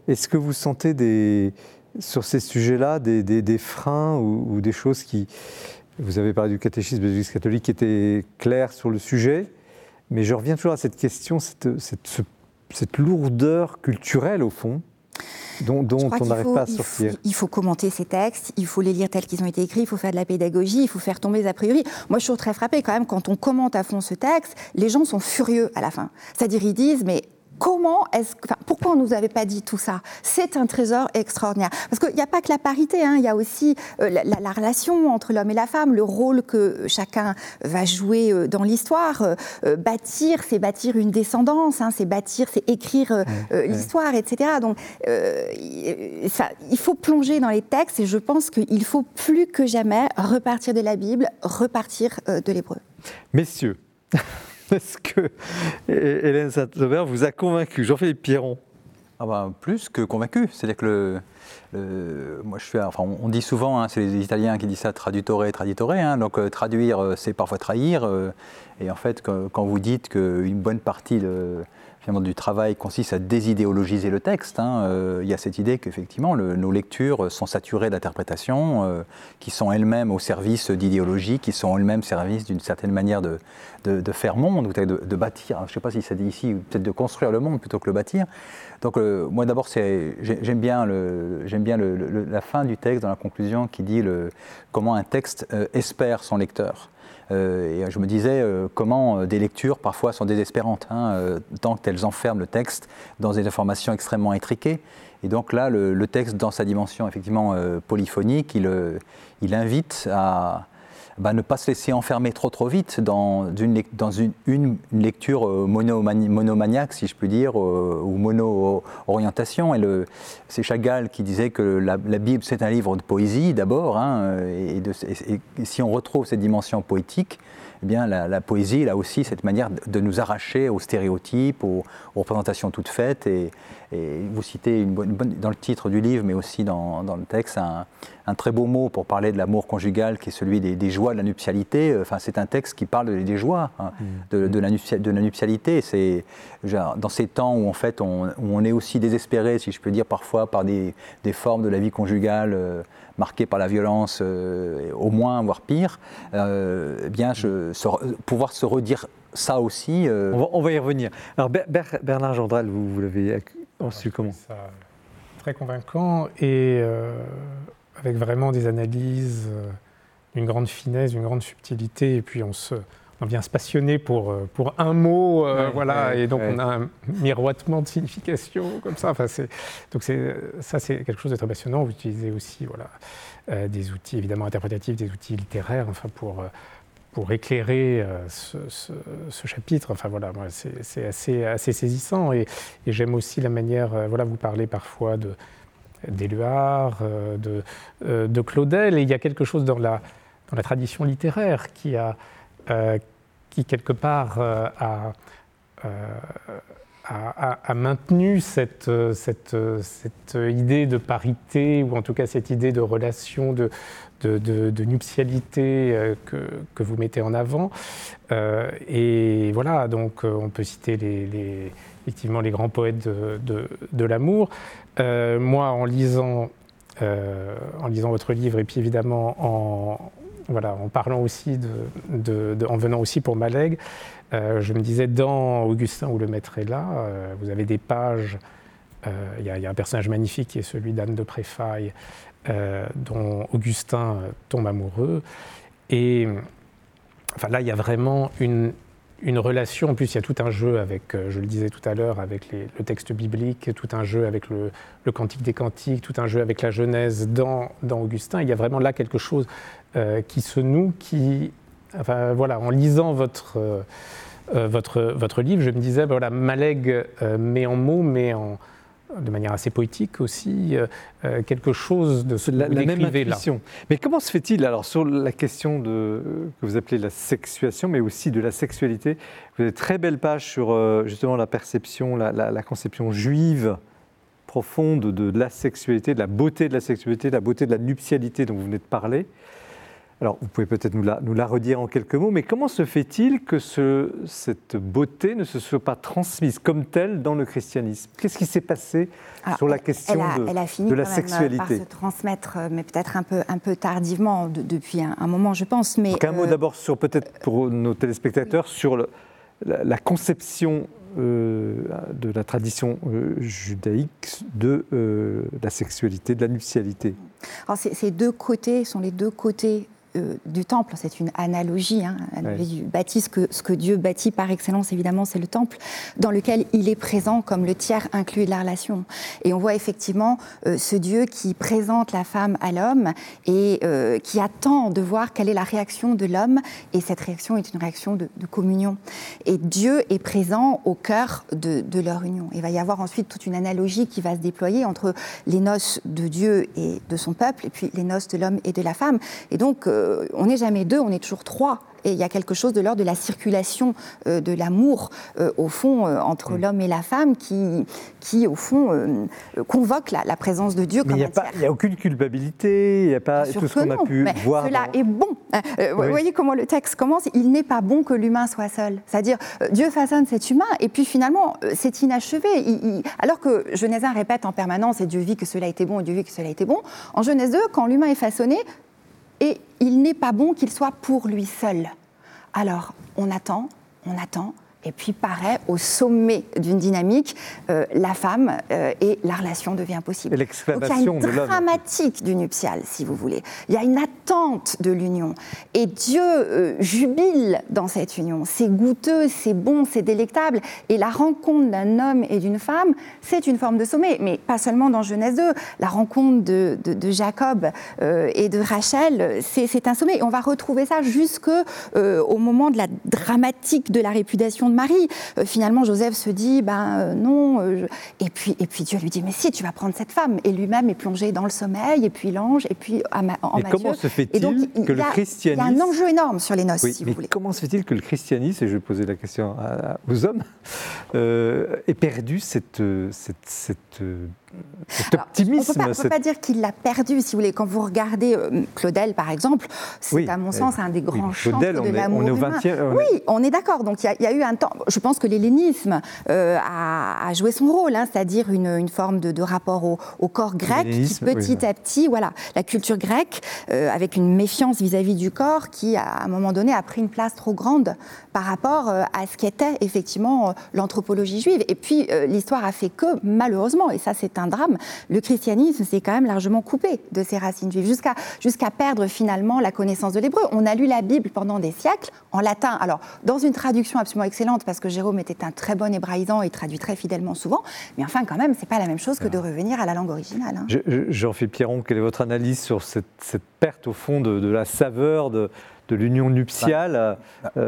est-ce que vous sentez des sur ces sujets-là des, freins ou, des choses qui. Vous avez parlé du catéchisme de l'Église catholique qui était clair sur le sujet, mais je reviens toujours à cette question, cette, lourdeur culturelle au fond, dont, on n'arrive pas à sortir. Il faut, commenter ces textes, il faut les lire tels qu'ils ont été écrits, il faut faire de la pédagogie, il faut faire tomber les a priori. Moi, je suis très frappée quand même quand on commente à fond ce texte, les gens sont furieux à la fin. C'est-à-dire, ils disent, mais comment est-ce, pourquoi on ne nous avait pas dit tout ça? C'est un trésor extraordinaire. Parce qu'il n'y a pas que la parité, hein, il y a aussi euh, la, relation entre l'homme et la femme, le rôle que chacun va jouer euh, dans l'histoire. Euh, bâtir, c'est bâtir une descendance, hein, c'est bâtir, c'est écrire l'histoire, etc. Donc, ça, il faut plonger dans les textes et je pense qu'il faut plus que jamais repartir de la Bible, repartir de l'hébreu. Messieurs, Est-ce que Hélène Saint-Aubert vous a convaincu Jean-Philippe Pierron ah bah, Plus que convaincu. C'est-à-dire que moi, je suis, enfin, on dit souvent, hein, c'est les Italiens qui disent ça, tradutore, traditore. Hein, donc euh, traduire, euh, c'est parfois trahir. Euh, et en fait, quand, vous dites qu'une bonne partie de, finalement, du travail consiste à désidéologiser le texte. Hein. Euh, il y a cette idée qu'effectivement, nos lectures sont saturées d'interprétations euh, qui sont elles-mêmes au service d'idéologies, qui sont elles-mêmes au service d'une certaine manière de, faire monde, ou de, de bâtir. Je ne sais pas si ça dit ici, peut-être de construire le monde plutôt que le bâtir. Donc, euh, moi d'abord, j'aime bien, la fin du texte, dans la conclusion, qui dit comment un texte espère son lecteur. Euh, et je me disais euh, comment euh, des lectures parfois sont désespérantes, hein, tant qu'elles enferment le texte dans des informations extrêmement intriquées. Et donc là, le, texte, dans sa dimension effectivement polyphonique, il, il invite à, bah, ne pas se laisser enfermer trop trop vite dans une, dans une, une, lecture euh, monomaniaque, si je puis dire, euh, ou mono-orientation. C'est Chagall qui disait que la, Bible, c'est un livre de poésie d'abord, hein, et, si on retrouve cette dimension poétique, eh bien, la, poésie, là aussi, cette manière de nous arracher aux stéréotypes, aux, représentations toutes faites. Et, vous citez une bonne, dans le titre du livre, mais aussi dans, le texte, un, très beau mot pour parler de l'amour conjugal, qui est celui des, joies de la nuptialité. Enfin, c'est un texte qui parle des joies hein, mmh. de, la, de, la, nuptialité. C'est dans ces temps où en fait on, on, est aussi désespéré, si je peux dire, parfois par des, formes de la vie conjugale. Euh, marqué par la violence, euh, au moins, voire pire, euh, eh bien, je, pouvoir se redire ça aussi. On va, y revenir. Alors, Bernard Gendral, vous, vous l'avez reçu comment ça Très convaincant et avec vraiment des analyses d'une grande finesse, d'une grande subtilité, et puis on se on vient se passionner pour, euh, pour un mot, euh, voilà, et donc on a un miroitement de signification comme ça. Enfin, donc ça, c'est quelque chose de très passionnant. Vous utilisez aussi voilà, euh, des outils évidemment interprétatifs, des outils littéraires, enfin, pour, pour éclairer ce, ce, chapitre. Enfin voilà, c'est assez, saisissant. Et, j'aime aussi la manière, voilà, vous parlez parfois d'Éluard, de, de Claudel, et il y a quelque chose dans la, tradition littéraire qui a, qui quelque part a, maintenu cette, cette, idée de parité, ou en tout cas cette idée de relation de, de, nuptialité que, que, vous mettez en avant. et voilà, donc on peut citer effectivement les grands poètes de, l'amour. moi, en lisant euh, en lisant votre livre et puis évidemment en, voilà, en parlant aussi, de, en venant aussi pour Malègue, euh, je me disais dans Augustin où le maître est là, euh, vous avez des pages, il y, a un personnage magnifique qui est celui d'Anne de Préfaille, dont Augustin tombe amoureux. Et enfin, là, il y a vraiment une, une relation. En plus, il y a tout un jeu avec, euh, je le disais tout à l'heure, avec le texte biblique, tout un jeu avec le, Cantique des Cantiques, tout un jeu avec la Genèse dans, dans Augustin. Il y a vraiment là quelque chose euh, qui se noue, qui, enfin, voilà, en lisant votre, euh, votre, votre livre, je me disais, voilà, Malègue met en mots, mais en, de manière assez poétique aussi, euh, euh, quelque chose de ce la, la même intuition. Mais comment se fait-il, alors sur la question de, que vous appelez la sexuation, mais aussi de la sexualité, vous avez très belle page sur euh, justement la perception, la, conception juive profonde de, la sexualité, de la beauté de la sexualité, de la beauté de la nuptialité dont vous venez de parler. Alors, vous pouvez peut-être nous la, redire en quelques mots, mais comment se fait-il que cette beauté ne se soit pas transmise comme telle dans le christianisme? Qu'est-ce qui s'est passé sur la question de, la sexualité par se transmettre, euh, mais peut-être un peu, un peu tardivement, depuis un, moment, je pense. Mais, un mot euh, d'abord sur, peut-être pour nos téléspectateurs, sur la, conception euh, de la tradition judaïque de la sexualité, de la nuptialité. Alors ces deux côtés sont les deux côtés euh, du temple. C'est une analogie, hein, du bâti, ce que, ce que, Dieu bâtit par excellence, évidemment, c'est le temple, dans lequel il est présent comme le tiers inclus de la relation. Et on voit effectivement euh, ce Dieu qui présente la femme à l'homme et euh, qui attend de voir quelle est la réaction de l'homme. Et cette réaction est une réaction de, communion. Et Dieu est présent au cœur de, de, leur union. Il va y avoir ensuite toute une analogie qui va se déployer entre les noces de Dieu et de son peuple, et puis les noces de l'homme et de la femme. Et donc, euh, on n'est jamais deux, on est toujours trois. Et il y a quelque chose de l'ordre de la circulation euh, de l'amour, euh, au fond, entre mm. l'homme et la femme, qui, qui au fond, convoque la, présence de Dieu. Mais il n'y a, aucune culpabilité, il n'y a pas tout ce qu'on a pu mais voir. Cela est bon. Vous voyez comment le texte commence Il n'est pas bon que l'humain soit seul. C'est-à-dire, Dieu façonne cet humain, et puis finalement, c'est inachevé. alors que Genèse 1 répète en permanence, et Dieu vit que cela était bon, et Dieu vit que cela était bon, en Genèse 2, quand l'humain est façonné, et il n'est pas bon qu'il soit pour lui seul. Alors, on attend, on attend, et puis paraît au sommet d'une dynamique, euh, la femme euh, et la relation devient possible. Donc il y a une dramatique du nuptial, si vous voulez. Il y a une attente de l'union. Et Dieu euh, jubile dans cette union. C'est goûteux, c'est bon, c'est délectable. Et la rencontre d'un homme et d'une femme, c'est une forme de sommet. Mais pas seulement dans Genèse 2. La rencontre de, de, Jacob et de Rachel, c'est un sommet. Et on va retrouver ça jusque au moment de la dramatique de la Marie. Euh, finalement, Joseph se dit, ben euh, non. Euh, et, puis, et puis Dieu lui dit, mais si, tu vas prendre cette femme. Et lui-même est plongé dans le sommeil, et puis l'ange, et puis en Et comment se fait-il que le christianisme... Il y a un enjeu énorme sur les noces, si vous voulez. Comment se fait-il que le christianisme, et je vais poser la question aux hommes, ait perdu cette, cette cet optimisme. on ne peut, pas dire qu'il l'a perdu, si vous voulez. Quand vous regardez euh, Claudel, par exemple, c'est à mon sens un des grands oui, de l'amour humain. Oui, on est d'accord. Donc il y, a eu un temps. Je pense que l'hellénisme euh, a, joué son rôle, hein, c'est-à-dire une, forme de, rapport au, corps grec qui petit à petit, voilà, la culture grecque, euh, avec une méfiance vis-à-vis du corps, qui à un moment donné a pris une place trop grande par rapport à ce qu'était effectivement l'anthropologie juive. Et puis l'histoire a fait que, malheureusement, et ça c'est un drame, le christianisme s'est quand même largement coupé de ses racines juives, jusqu'à jusqu'à perdre finalement la connaissance de l'hébreu. On a lu la Bible pendant des siècles en latin. Alors, dans une traduction absolument excellente, parce que Jérôme était un très bon hébraïsant et traduit très fidèlement souvent, mais enfin, quand même, c'est pas la même chose que de revenir à la langue originale. Hein. Jean-Philippe Pierron, quelle est votre analyse sur cette, perte, au fond, de, la saveur de, l'union nuptiale bah,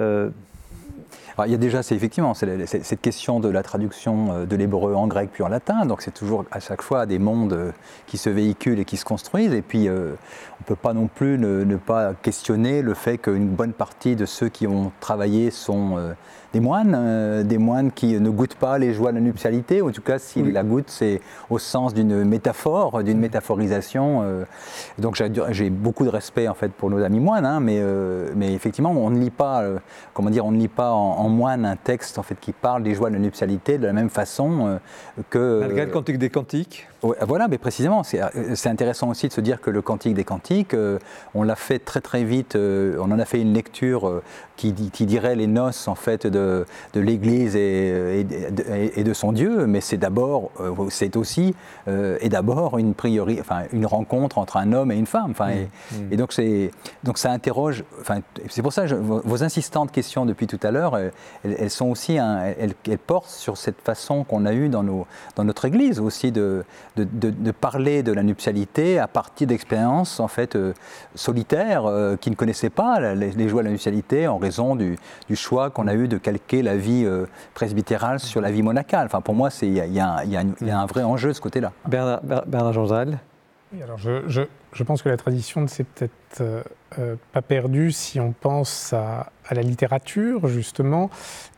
il y a déjà, c'est effectivement cette question de la traduction euh, de l'hébreu en grec puis en latin, donc c'est toujours à chaque fois des mondes euh, qui se véhiculent et qui se construisent, et puis euh, on ne peut pas non plus ne, pas questionner le fait qu'une bonne partie de ceux qui ont travaillé sont des moines, euh, des moines qui ne goûtent pas les joies de la nuptialité, ou en tout cas s'ils la goûtent, c'est au sens d'une métaphore, d'une métaphorisation. Euh. donc j'ai beaucoup de respect en fait pour nos amis moines, hein, mais, euh, mais effectivement on ne lit pas, comment dire, on ne lit pas en, moine un texte en fait qui parle des joies de la nuptialité de la même façon que. Malgré le cantique des cantiques. voilà, mais précisément, c'est intéressant aussi de se dire que le cantique des cantiques, on l'a fait très très vite, on en a fait une lecture qui, qui dirait les noces en fait de de, l'Église et, et, de son Dieu, mais c'est d'abord, euh, c'est aussi euh, et d'abord une priori, enfin une rencontre entre un homme et une femme. Enfin, et, mm. donc c'est donc ça interroge. Enfin, c'est pour ça que vos, insistantes questions depuis tout à l'heure, euh, elles, sont aussi, elles, portent sur cette façon qu'on a eue dans nos dans notre Église aussi de de, de, parler de la nuptialité à partir d'expériences en fait solitaires qui ne connaissaient pas les, joies de la nuptialité en raison du, du choix qu'on a eu de calquer la vie euh, presbytérale sur la vie monacale. Enfin, pour moi, il y, y, a un vrai enjeu de ce côté-là. Bernard, Bernard Jean oui, alors je, je, je, pense que la tradition ne s'est peut-être euh, euh, pas perdue si on pense à, à, la littérature, justement.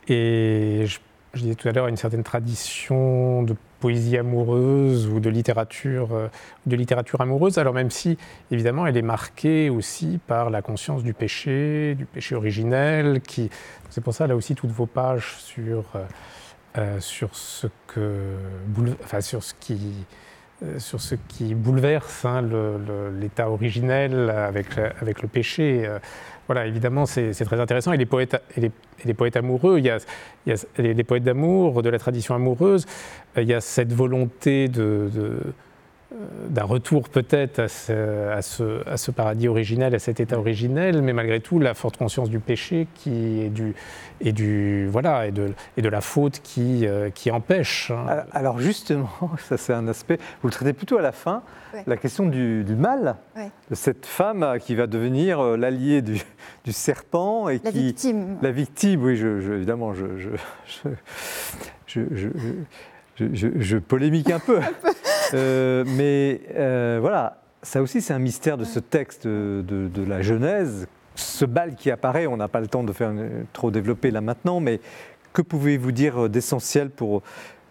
Et je, je disais tout à l'heure, une certaine tradition de poésie amoureuse ou de littérature, euh, de littérature amoureuse, alors même si, évidemment, elle est marquée aussi par la conscience du péché, du péché originel. Qui... C'est pour ça, là aussi, toutes vos pages sur, euh, euh, sur, ce, que, enfin, sur ce qui sur ce qui bouleverse hein, l'état originel avec, avec le péché. Voilà, évidemment, c'est très intéressant. Et les poètes, et les, poètes amoureux, il y a, les, poètes d'amour, de la tradition amoureuse, euh, il y a cette volonté de, euh, d'un retour peut-être à ce, à, ce, paradis originel, à cet état originel, mais malgré tout la forte conscience du péché qui est du, et du voilà et de, et de la faute qui, euh, qui empêche. Hein. Alors justement, ça c'est un aspect. Vous le traitez plutôt à la fin, la question du, mal de cette femme qui va devenir euh, l'allié du, du, serpent et la qui victime. La victime, oui, je, évidemment, je, je, je polémique un peu. Euh, mais euh, voilà, ça aussi c'est un mystère de ce texte de, la Genèse. Ce bal qui apparaît, on n'a pas le temps de faire trop développer là maintenant, mais que pouvez-vous dire d'essentiel pour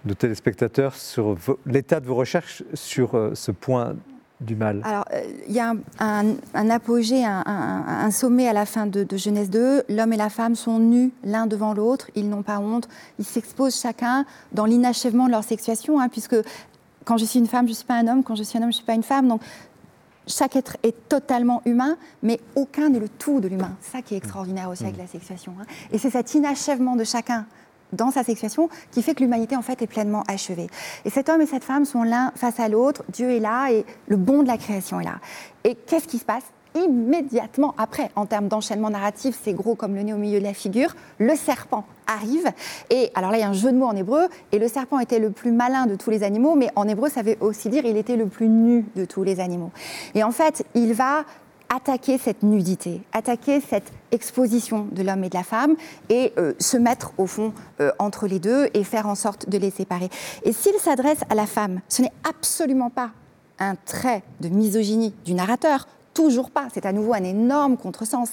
nos téléspectateurs sur l'état de vos recherches sur euh, ce point du mal? Alors, il y a un, apogée, un, sommet à la fin de, de Genèse 2. L'homme et la femme sont nus l'un devant l'autre, ils n'ont pas honte, ils s'exposent chacun dans l'inachèvement de leur sexuation, hein, puisque quand je suis une femme, je ne suis pas un homme, quand je suis un homme, je ne suis pas une femme. Donc, chaque être est totalement humain, mais aucun n'est le tout de l'humain. C'est ça qui est extraordinaire aussi avec la sexuation. Hein. Et c'est cet inachèvement de chacun dans sa sexuation qui fait que l'humanité en fait est pleinement achevée. Et cet homme et cette femme sont l'un face à l'autre, Dieu est là et le bon de la création est là. Et qu'est-ce qui se passe? Immédiatement après, en termes d'enchaînement narratif, c'est gros comme le nez au milieu de la figure, le serpent arrive. Et alors là, il y a un jeu de mots en hébreu. Et le serpent était le plus malin de tous les animaux, mais en hébreu, ça veut aussi dire il était le plus nu de tous les animaux. Et en fait, il va attaquer cette nudité, attaquer cette exposition de l'homme et de la femme et euh, se mettre au fond euh, entre les deux et faire en sorte de les séparer. Et s'il s'adresse à la femme, ce n'est absolument pas un trait de misogynie du narrateur, Toujours pas. C'est à nouveau un énorme contresens.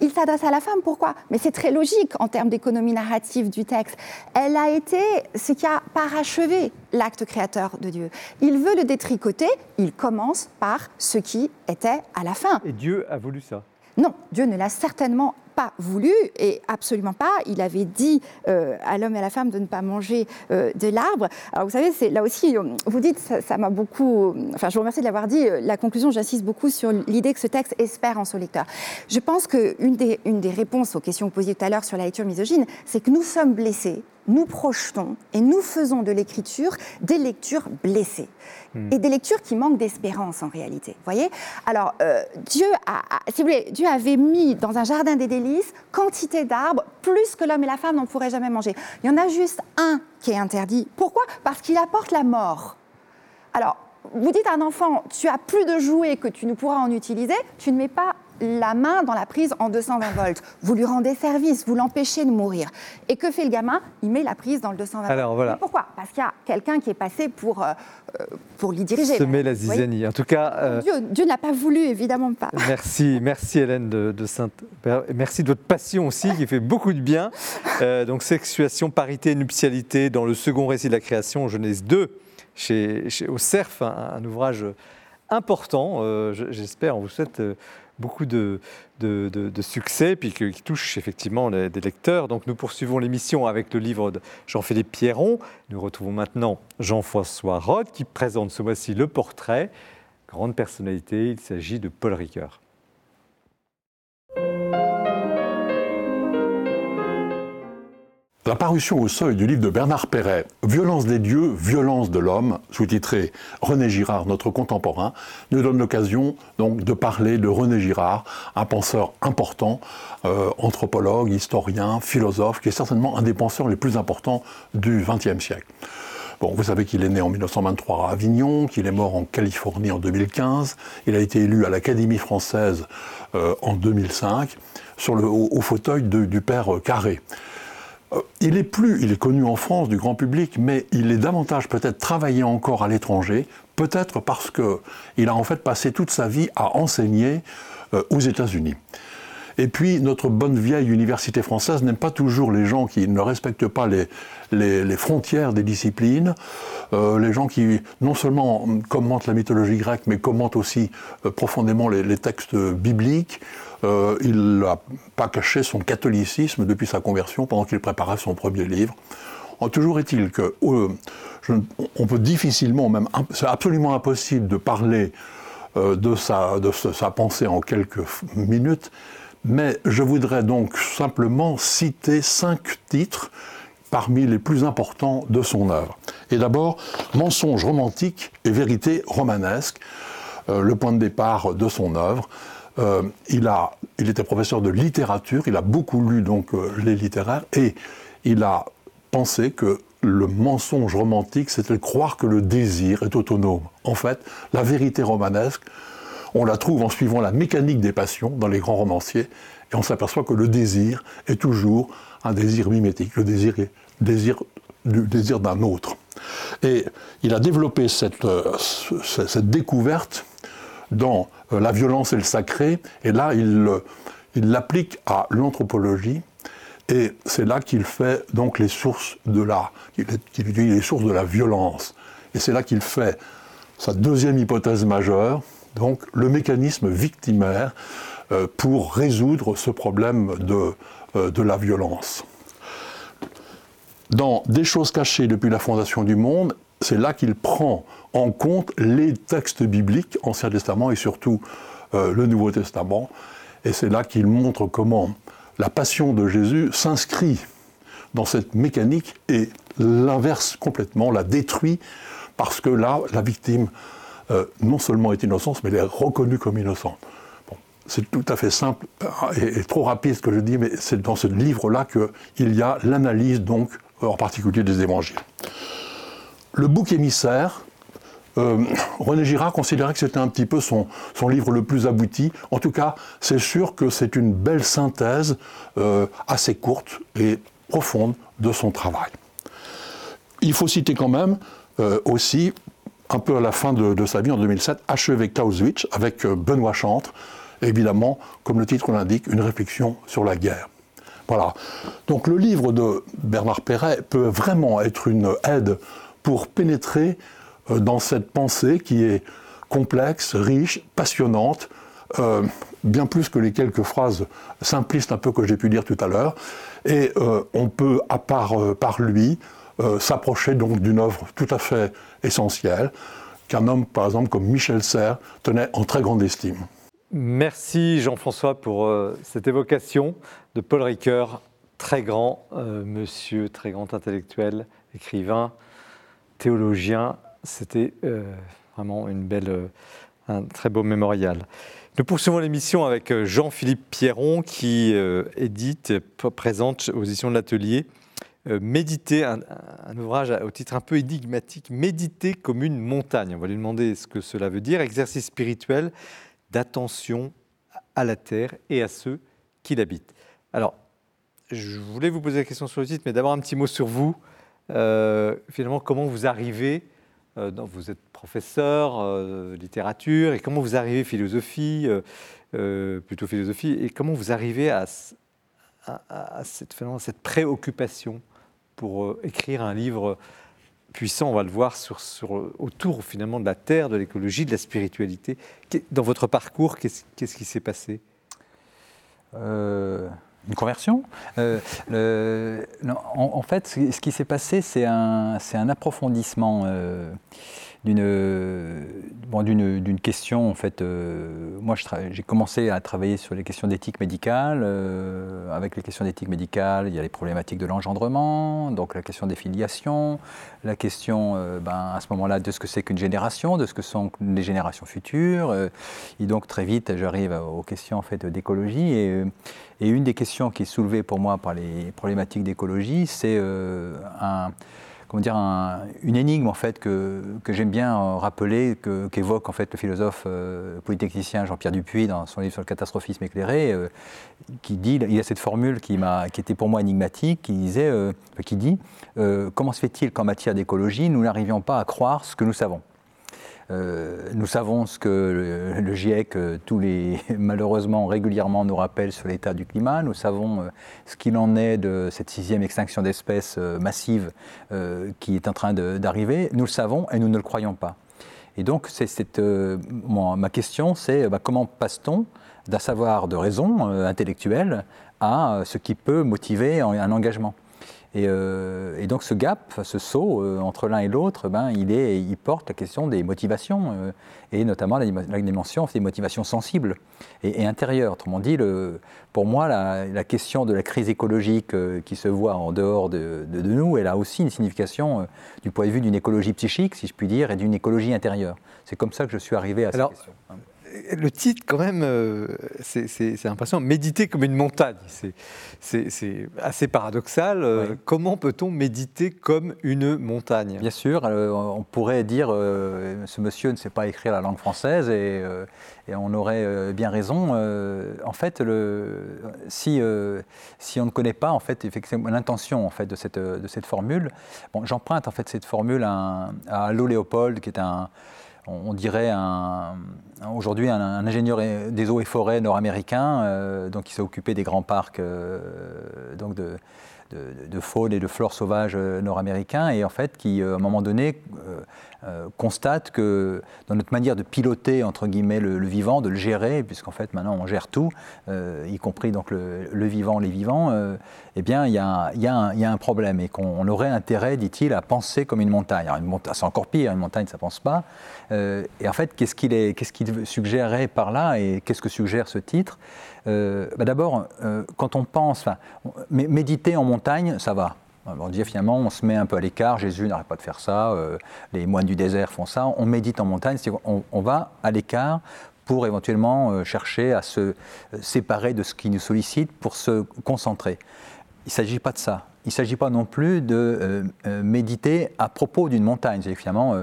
Il s'adresse à la femme, pourquoi? Mais c'est très logique en termes d'économie narrative du texte. Elle a été ce qui a parachevé l'acte créateur de Dieu. Il veut le détricoter, il commence par ce qui était à la fin. Et Dieu a voulu ça? Non, Dieu ne l'a certainement voulu et absolument pas. Il avait dit euh, à l'homme et à la femme de ne pas manger euh, de l'arbre. Alors vous savez, là aussi, euh, vous dites, ça m'a beaucoup. Enfin, je vous remercie de l'avoir dit. La conclusion, j'insiste beaucoup sur l'idée que ce texte espère en son lecteur. Je pense qu'une des, une des réponses aux questions posées tout à l'heure sur la lecture misogyne, c'est que nous sommes blessés nous projetons et nous faisons de l'écriture des lectures blessées hmm. et des lectures qui manquent d'espérance en réalité. Voyez? Alors euh, Dieu a, si vous voulez, Dieu avait mis dans un jardin des délices quantité d'arbres plus que l'homme et la femme n'en pourraient jamais manger. Il y en a juste un qui est interdit. Pourquoi? Parce qu'il apporte la mort. Alors vous dites à un enfant, tu as plus de jouets que tu ne pourras en utiliser, tu ne mets pas la main dans la prise en 220 volts. Vous lui rendez service, vous l'empêchez de mourir. Et que fait le gamin? Il met la prise dans le 220 volts. Alors voilà. pourquoi? Parce qu'il y a quelqu'un qui est passé pour, euh, euh, pour l'y diriger. Semer la zizanie. En tout cas. Euh, Dieu, Dieu n'a pas voulu, évidemment pas. Merci, merci Hélène de, de Sainte. Merci de votre passion aussi, qui fait beaucoup de bien. donc, sexuation, parité, nuptialité, dans le second récit de la création, Genèse 2, chez, au CERF, un, ouvrage important. J'espère, on vous souhaite beaucoup de, succès, puis qui, touche effectivement des lecteurs. Donc nous poursuivons l'émission avec le livre de Jean-Philippe Pierron. Nous retrouvons maintenant Jean-François Roth qui présente ce mois-ci le portrait. Grande personnalité, il s'agit de Paul Ricoeur. La parution au seuil du livre de Bernard Perret, Violence des dieux, violence de l'homme, sous-titré René Girard, notre contemporain, nous donne l'occasion donc de parler de René Girard, un penseur important, euh, anthropologue, historien, philosophe, qui est certainement un des penseurs les plus importants du XXe siècle. Vous savez qu'il est né en 1923 à Avignon, qu'il est mort en Californie en 2015. Il a été élu à l'Académie française euh, en 2005 sur le, au, fauteuil du père Carré. Euh, il est plus, il est connu en France du grand public, mais il est davantage peut-être travaillé encore à l'étranger, peut-être parce qu'il a en fait passé toute sa vie à enseigner euh, aux États-Unis. Et puis, notre bonne vieille université française n'aime pas toujours les gens qui ne respectent pas les, frontières des disciplines, euh, les gens qui non seulement commentent la mythologie grecque, mais commentent aussi profondément les, textes bibliques. Euh, il n'a pas caché son catholicisme depuis sa conversion pendant qu'il préparait son premier livre. toujours est-il que euh, on peut difficilement, même c'est absolument impossible de parler euh, de, sa, de sa pensée en quelques minutes, mais je voudrais donc simplement citer cinq titres parmi les plus importants de son œuvre. Et d'abord, Mensonge romantique et vérité romanesque, le point de départ de son œuvre. Euh, il, a, il était professeur de littérature, il a beaucoup lu donc euh, les littéraires, et il a pensé que le mensonge romantique, c'était croire que le désir est autonome. En fait, la vérité romanesque, on la trouve en suivant la mécanique des passions dans les grands romanciers, et on s'aperçoit que le désir est toujours un désir mimétique, le désir est désir, du désir d'un autre. Et il a développé cette, euh, cette découverte dans euh, la violence et le sacré, et là, il l'applique à l'anthropologie, et c'est là qu'il fait donc les sources de la, de la violence. Et c'est là qu'il fait sa deuxième hypothèse majeure, donc le mécanisme victimaire euh, pour résoudre ce problème euh, de la violence. Dans Des choses cachées depuis la fondation du monde, c'est là qu'il prend en compte les textes bibliques, Ancien Testament et surtout euh, le Nouveau Testament. Et c'est là qu'il montre comment la passion de Jésus s'inscrit dans cette mécanique et l'inverse complètement, la détruit, parce que là, la victime euh, non seulement est innocente, mais elle est reconnue comme innocente. c'est tout à fait simple et, et, trop rapide ce que je dis, mais c'est dans ce livre-là qu'il y a l'analyse, donc, en particulier des évangiles. Le bouc émissaire, euh, René Girard considérait que c'était un petit peu son, livre le plus abouti. En tout cas, c'est sûr que c'est une belle synthèse euh, assez courte et profonde de son travail. Il faut citer quand même euh, aussi, un peu à la fin de, sa vie en 2007, Achevé Clausewitz avec Benoît Chantre, évidemment, comme le titre l'indique, une réflexion sur la guerre. Voilà. Donc le livre de Bernard Perret peut vraiment être une aide pour pénétrer dans cette pensée qui est complexe, riche, passionnante, euh, bien plus que les quelques phrases simplistes un peu que j'ai pu dire tout à l'heure. Et euh, on peut, à part par lui, s'approcher donc d'une œuvre tout à fait essentielle, qu'un homme, par exemple, comme Michel Serres, tenait en très grande estime. Merci Jean-François pour cette évocation de Paul Ricoeur, très grand monsieur, très grand intellectuel, écrivain, théologien. C'était euh, vraiment une belle, euh, un très beau mémorial. Nous poursuivons l'émission avec euh, Jean-Philippe Pierron qui édite, présente aux éditions de l'Atelier Méditer, un, ouvrage au titre un peu énigmatique, Méditer comme une montagne. On va lui demander ce que cela veut dire. Exercice spirituel d'attention à la terre et à ceux qui l'habitent. Alors, je voulais vous poser la question sur le titre, mais d'abord un petit mot sur vous. Finalement, comment vous arrivez, euh, vous êtes professeur de littérature, et comment vous arrivez philosophie, plutôt philosophie, et comment vous arrivez à, cette, cette, préoccupation pour écrire un livre puissant, on va le voir, sur, sur, autour finalement de la terre, de l'écologie, de la spiritualité? Dans votre parcours, qu'est-ce qui s'est passé? Euh, Une conversion euh, en, fait, ce qui s'est passé, c'est un, approfondissement. Euh, d'une bon, question en fait. Euh, moi, j'ai commencé à travailler sur les questions d'éthique médicale. Euh, avec les questions d'éthique médicale, il y a les problématiques de l'engendrement, donc la question des filiations, la question euh, ben, à ce moment-là de ce que c'est qu'une génération, de ce que sont les générations futures. et donc très vite, j'arrive aux questions en fait d'écologie. Et, et, une des questions qui est soulevée pour moi par les problématiques d'écologie, c'est un comment dire, une énigme en fait que, j'aime bien euh, rappeler, qu'évoque en fait le philosophe euh, polytechnicien Jean-Pierre Dupuis dans son livre sur le catastrophisme éclairé, euh, qui dit, il y a cette formule qui, qui était pour moi énigmatique, qui disait, qui dit, comment se fait-il qu'en matière d'écologie nous n'arrivions pas à croire ce que nous savons? Euh, nous savons ce que le, GIEC, euh, tous les, malheureusement régulièrement, nous rappelle sur l'état du climat. Nous savons euh, ce qu'il en est de cette sixième extinction d'espèces massive qui est en train d'arriver. Nous le savons et nous ne le croyons pas. Et donc, ma question, c'est bah, comment passe-t-on d'un savoir de raison intellectuelle à ce qui peut motiver un engagement? Euh, et, donc ce gap, ce saut euh, entre l'un et l'autre, ben, il, est, il porte la question des motivations, euh, et notamment la, dimension des motivations sensibles et, intérieures. Autrement dit, le, pour moi, la, question de la crise écologique qui se voit en dehors de, nous, elle a aussi une signification du point de vue d'une écologie psychique, si je puis dire, et d'une écologie intérieure. C'est comme ça que je suis arrivé à cette question le titre, quand même, euh, c'est impressionnant. Méditer comme une montagne, c'est assez paradoxal. Euh, comment peut-on méditer comme une montagne? Bien sûr, euh, on pourrait dire ce monsieur ne sait pas écrire la langue française et, on aurait bien raison. en fait, le, si, si on ne connaît pas en fait, l'intention en fait, de, cette, de cette formule, bon, j'emprunte en fait cette formule à, à Allo Léopold, qui est un on dirait aujourd'hui un, ingénieur des eaux et forêts nord-américain, euh, donc qui s'est occupé des grands parcs euh, de, faune et de flore sauvage euh, nord-américains, et en fait qui, à un moment donné, constate que dans notre manière de piloter entre guillemets le, vivant, de le gérer, puisqu'en fait maintenant on gère tout, y compris donc le, vivant, les vivants, eh bien il y, a, un problème et qu'on aurait intérêt, dit-il, à penser comme une montagne. Alors c'est encore pire, une montagne ça pense pas. Euh, et en fait, qu'est-ce qu'il qu suggérerait par là et qu'est-ce que suggère ce titre? Euh, bah D'abord, euh, quand on pense, méditer en montagne, ça va. On finalement, on se met un peu à l'écart, Jésus n'arrête pas de faire ça, les moines du désert font ça, on médite en montagne, on, on va à l'écart pour éventuellement chercher à se séparer de ce qui nous sollicite pour se concentrer. Il ne s'agit pas de ça. Il ne s'agit pas non plus de méditer à propos d'une montagne. C'est finalement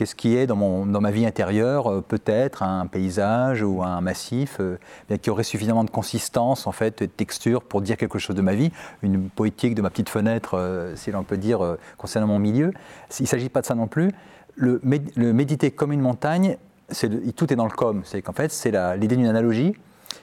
Qu'est-ce qui est dans, mon, dans ma vie intérieure euh, Peut-être un paysage ou un massif euh, qui aurait suffisamment de consistance, en fait, de texture pour dire quelque chose de ma vie. Une poétique de ma petite fenêtre, euh, si l'on peut dire, concernant mon milieu. Il ne s'agit pas de ça non plus. Le, méditer comme une montagne, tout est dans le com. C'est qu'en fait, c'est l'idée d'une analogie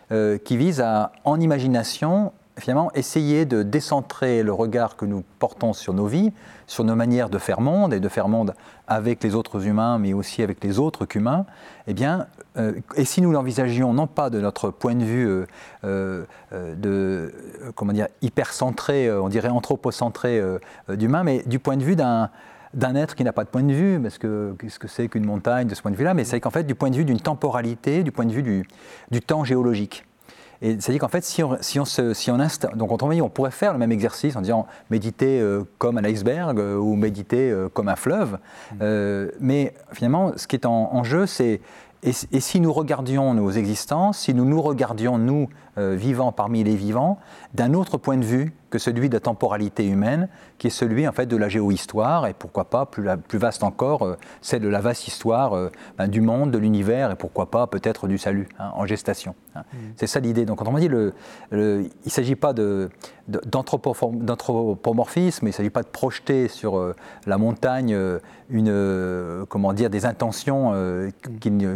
qui vise à, en imagination, finalement, essayer de décentrer le regard que nous portons sur nos vies, sur nos manières de faire monde et de faire monde avec les autres humains, mais aussi avec les autres qu'humains, eh bien, euh, et si nous l'envisagions non pas de notre point de vue euh, euh, de, comment dire, hypercentré, on dirait anthropocentré d'humain, mais du point de vue d'un d'un être qui n'a pas de point de vue, parce que qu'est-ce que c'est qu'une montagne de ce point de vue-là, mais c'est qu'en fait du point de vue d'une temporalité, du point de vue du, du temps géologique. Et c'est-à-dire qu'en fait, si on, si on, se, si on donc on pourrait faire le même exercice en disant méditer euh, comme un iceberg euh, ou méditer euh, comme un fleuve. Mmh. mais finalement, ce qui est en, jeu, c'est et, si nous regardions nos existences, si nous nous regardions, nous, euh, vivant parmi les vivants, d'un autre point de vue que celui de la temporalité humaine, qui est celui en fait de la géohistoire et pourquoi pas plus, plus vaste encore, euh, celle de la vaste histoire euh, ben, du monde, de l'univers et pourquoi pas peut-être du salut hein, en gestation. Hein. Mmh. C'est ça l'idée. Donc on dit le, il ne s'agit pas d'anthropomorphisme, il ne s'agit pas de projeter sur la montagne une, comment dire, des intentions mmh.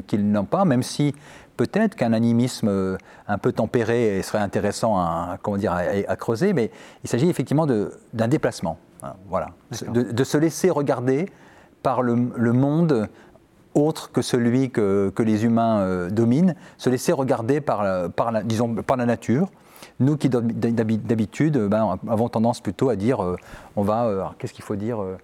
qu'ils n'ont pas, même si peut-être qu'un animisme euh, un peu tempéré serait intéressant à, comment dire, à, creuser, mais il s'agit effectivement d'un déplacement. Hein, voilà. De, se laisser regarder par le, monde autre que celui que, les humains euh, dominent, se laisser regarder par, par, la, disons, par la nature. Nous qui d'habitude ben, avons tendance plutôt à dire euh, on va, qu'est-ce qu'il faut dire euh,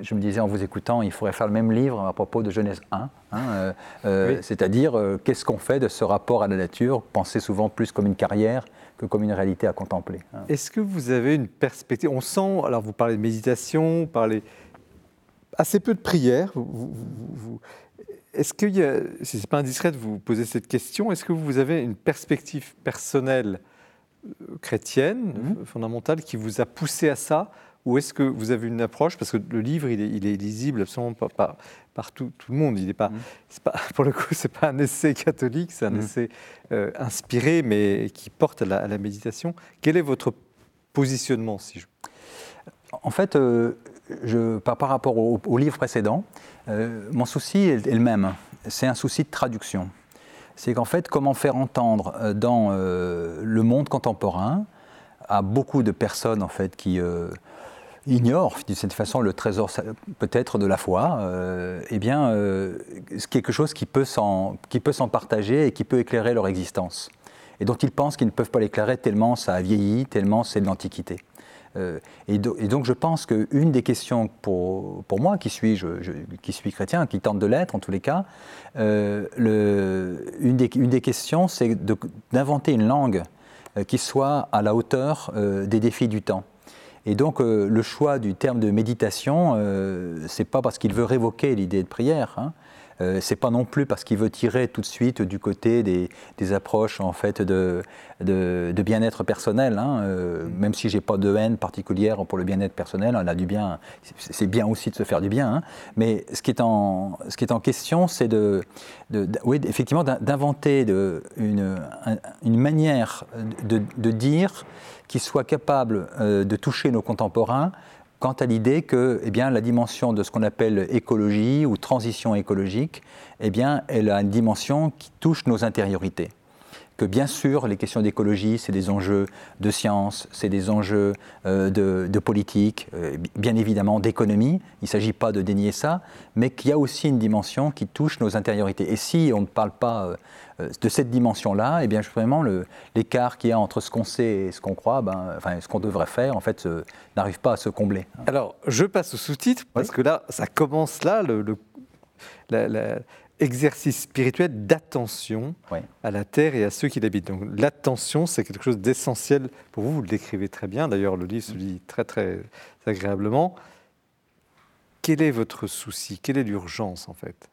je me disais en vous écoutant, il faudrait faire le même livre à propos de Genèse 1, hein, euh, euh, c'est-à-dire qu'est-ce qu'on fait de ce rapport à la nature, penser souvent plus comme une carrière que comme une réalité à contempler. Hein. Est-ce que vous avez une perspective On sent, alors vous parlez de méditation, vous parlez assez peu de prière. est-ce qu'il y a, si ce n'est pas indiscret de vous poser cette question, est-ce que vous avez une perspective personnelle chrétienne, mm-hmm. fondamentale, qui vous a poussé à ça ou est-ce que vous avez une approche, parce que le livre, il est, lisible absolument par, par, tout, le monde. Il n'est pas, mmh. pas, pour le coup, c'est pas un essai catholique, c'est un mmh. essai euh, inspiré, mais qui porte à la, méditation. Quel est votre positionnement, si je... En fait, euh, je, par, par, rapport au, livre précédent, euh, mon souci est, le même. C'est un souci de traduction. C'est qu'en fait, comment faire entendre dans le monde contemporain à beaucoup de personnes en fait qui ignore d'une certaine façon le trésor peut-être de la foi, euh, eh bien, euh, quelque chose qui peut s'en partager et qui peut éclairer leur existence. Et dont ils pensent qu'ils ne peuvent pas l'éclairer tellement ça a vieilli, tellement c'est de l'Antiquité. Euh, et, donc je pense qu'une des questions pour, pour moi, qui suis, je, qui suis chrétien, qui tente de l'être en tous les cas, le, une, des, une, des, questions, c'est d'inventer une langue qui soit à la hauteur des défis du temps. Et donc euh, le choix du terme de méditation, euh, c'est pas parce qu'il veut révoquer l'idée de prière. Hein. Euh, c'est pas non plus parce qu'il veut tirer tout de suite du côté des, approches en fait de, bien-être personnel. Hein. même si j'ai pas de haine particulière pour le bien-être personnel, on a du bien. C'est bien aussi de se faire du bien. Hein. Mais ce qui est en, question, c'est de, oui, effectivement d'inventer une manière de dire qui soit capable euh, de toucher nos contemporains quant à l'idée que eh bien, la dimension de ce qu'on appelle écologie ou transition écologique, eh bien, elle a une dimension qui touche nos intériorités que bien sûr, les questions d'écologie, c'est des enjeux de science, c'est des enjeux euh, de, politique, euh, bien évidemment d'économie, il ne s'agit pas de dénier ça, mais qu'il y a aussi une dimension qui touche nos intériorités. Et si on ne parle pas de cette dimension-là, eh bien vraiment l'écart qu'il y a entre ce qu'on sait et ce qu'on croit, ben, enfin ce qu'on devrait faire, en fait, n'arrive pas à se combler. Alors, je passe au sous-titre, parce que là, ça commence là, le, la, exercice spirituel d'attention à la terre et à ceux qui l'habitent. Donc l'attention, c'est quelque chose d'essentiel pour vous, vous le décrivez très bien, d'ailleurs le livre se lit très très agréablement. Quel est votre souci? Quelle est l'urgence en fait?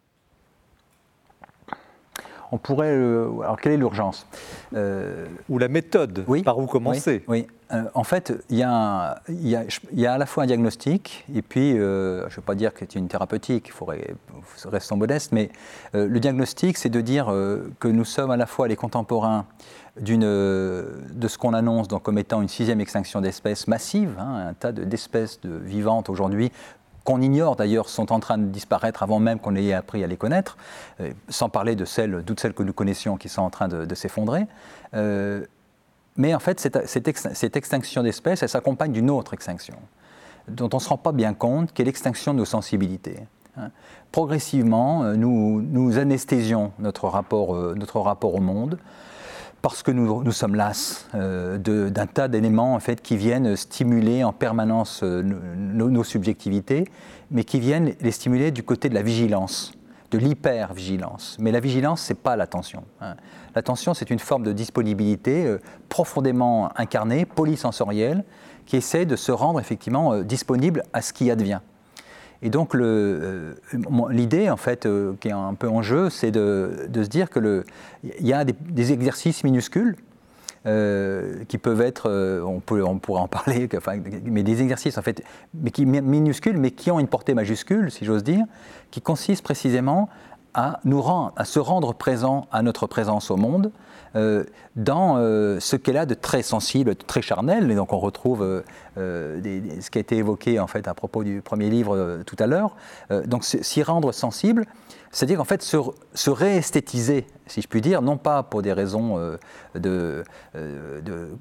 On pourrait. alors, quelle est l'urgence? Euh, Ou la méthode oui, Par où commencer? Oui. Euh, en fait, il y, a, à la fois un diagnostic, et puis, euh, je ne veux pas dire que c'est une thérapeutique, il faudrait rester modeste, mais le diagnostic, c'est de dire que nous sommes à la fois les contemporains de ce qu'on annonce donc, comme étant une sixième extinction d'espèces massive, hein, un tas d'espèces vivantes aujourd'hui qu'on ignore d'ailleurs, sont en train de disparaître avant même qu'on ait appris à les connaître, euh, sans parler de celles, toutes celles que nous connaissions qui sont en train de, s'effondrer. Euh, mais en fait, cette, extinction d'espèces, elle s'accompagne d'une autre extinction, dont on ne se rend pas bien compte, qui est l'extinction de nos sensibilités. Hein. Progressivement, euh, nous, nous anesthésions notre rapport, notre rapport au monde parce que nous, sommes las euh, d'un tas d'éléments en fait, qui viennent stimuler en permanence euh, nos, subjectivités, mais qui viennent les stimuler du côté de la vigilance, de l'hyper-vigilance. Mais la vigilance, ce n'est pas l'attention. Hein. L'attention, c'est une forme de disponibilité euh, profondément incarnée, polysensorielle, qui essaie de se rendre effectivement disponible à ce qui advient. Et donc euh, l'idée, en fait, euh, qui est un peu en jeu, c'est de, se dire qu'il y a des, exercices minuscules qui peuvent être, on, peut, pourrait en parler, mais des exercices en fait, minuscules, mais qui ont une portée majuscule, si j'ose dire, qui consistent précisément à, nous rendre, à se rendre présent à notre présence au monde, euh, dans euh, ce qu'elle a de très sensible, de très charnel. Et donc on retrouve euh, ce qui a été évoqué en fait à propos du premier livre tout à l'heure. donc s'y rendre sensible, c'est-à-dire en fait se, se, réesthétiser, si je puis dire, non pas pour des raisons de, de,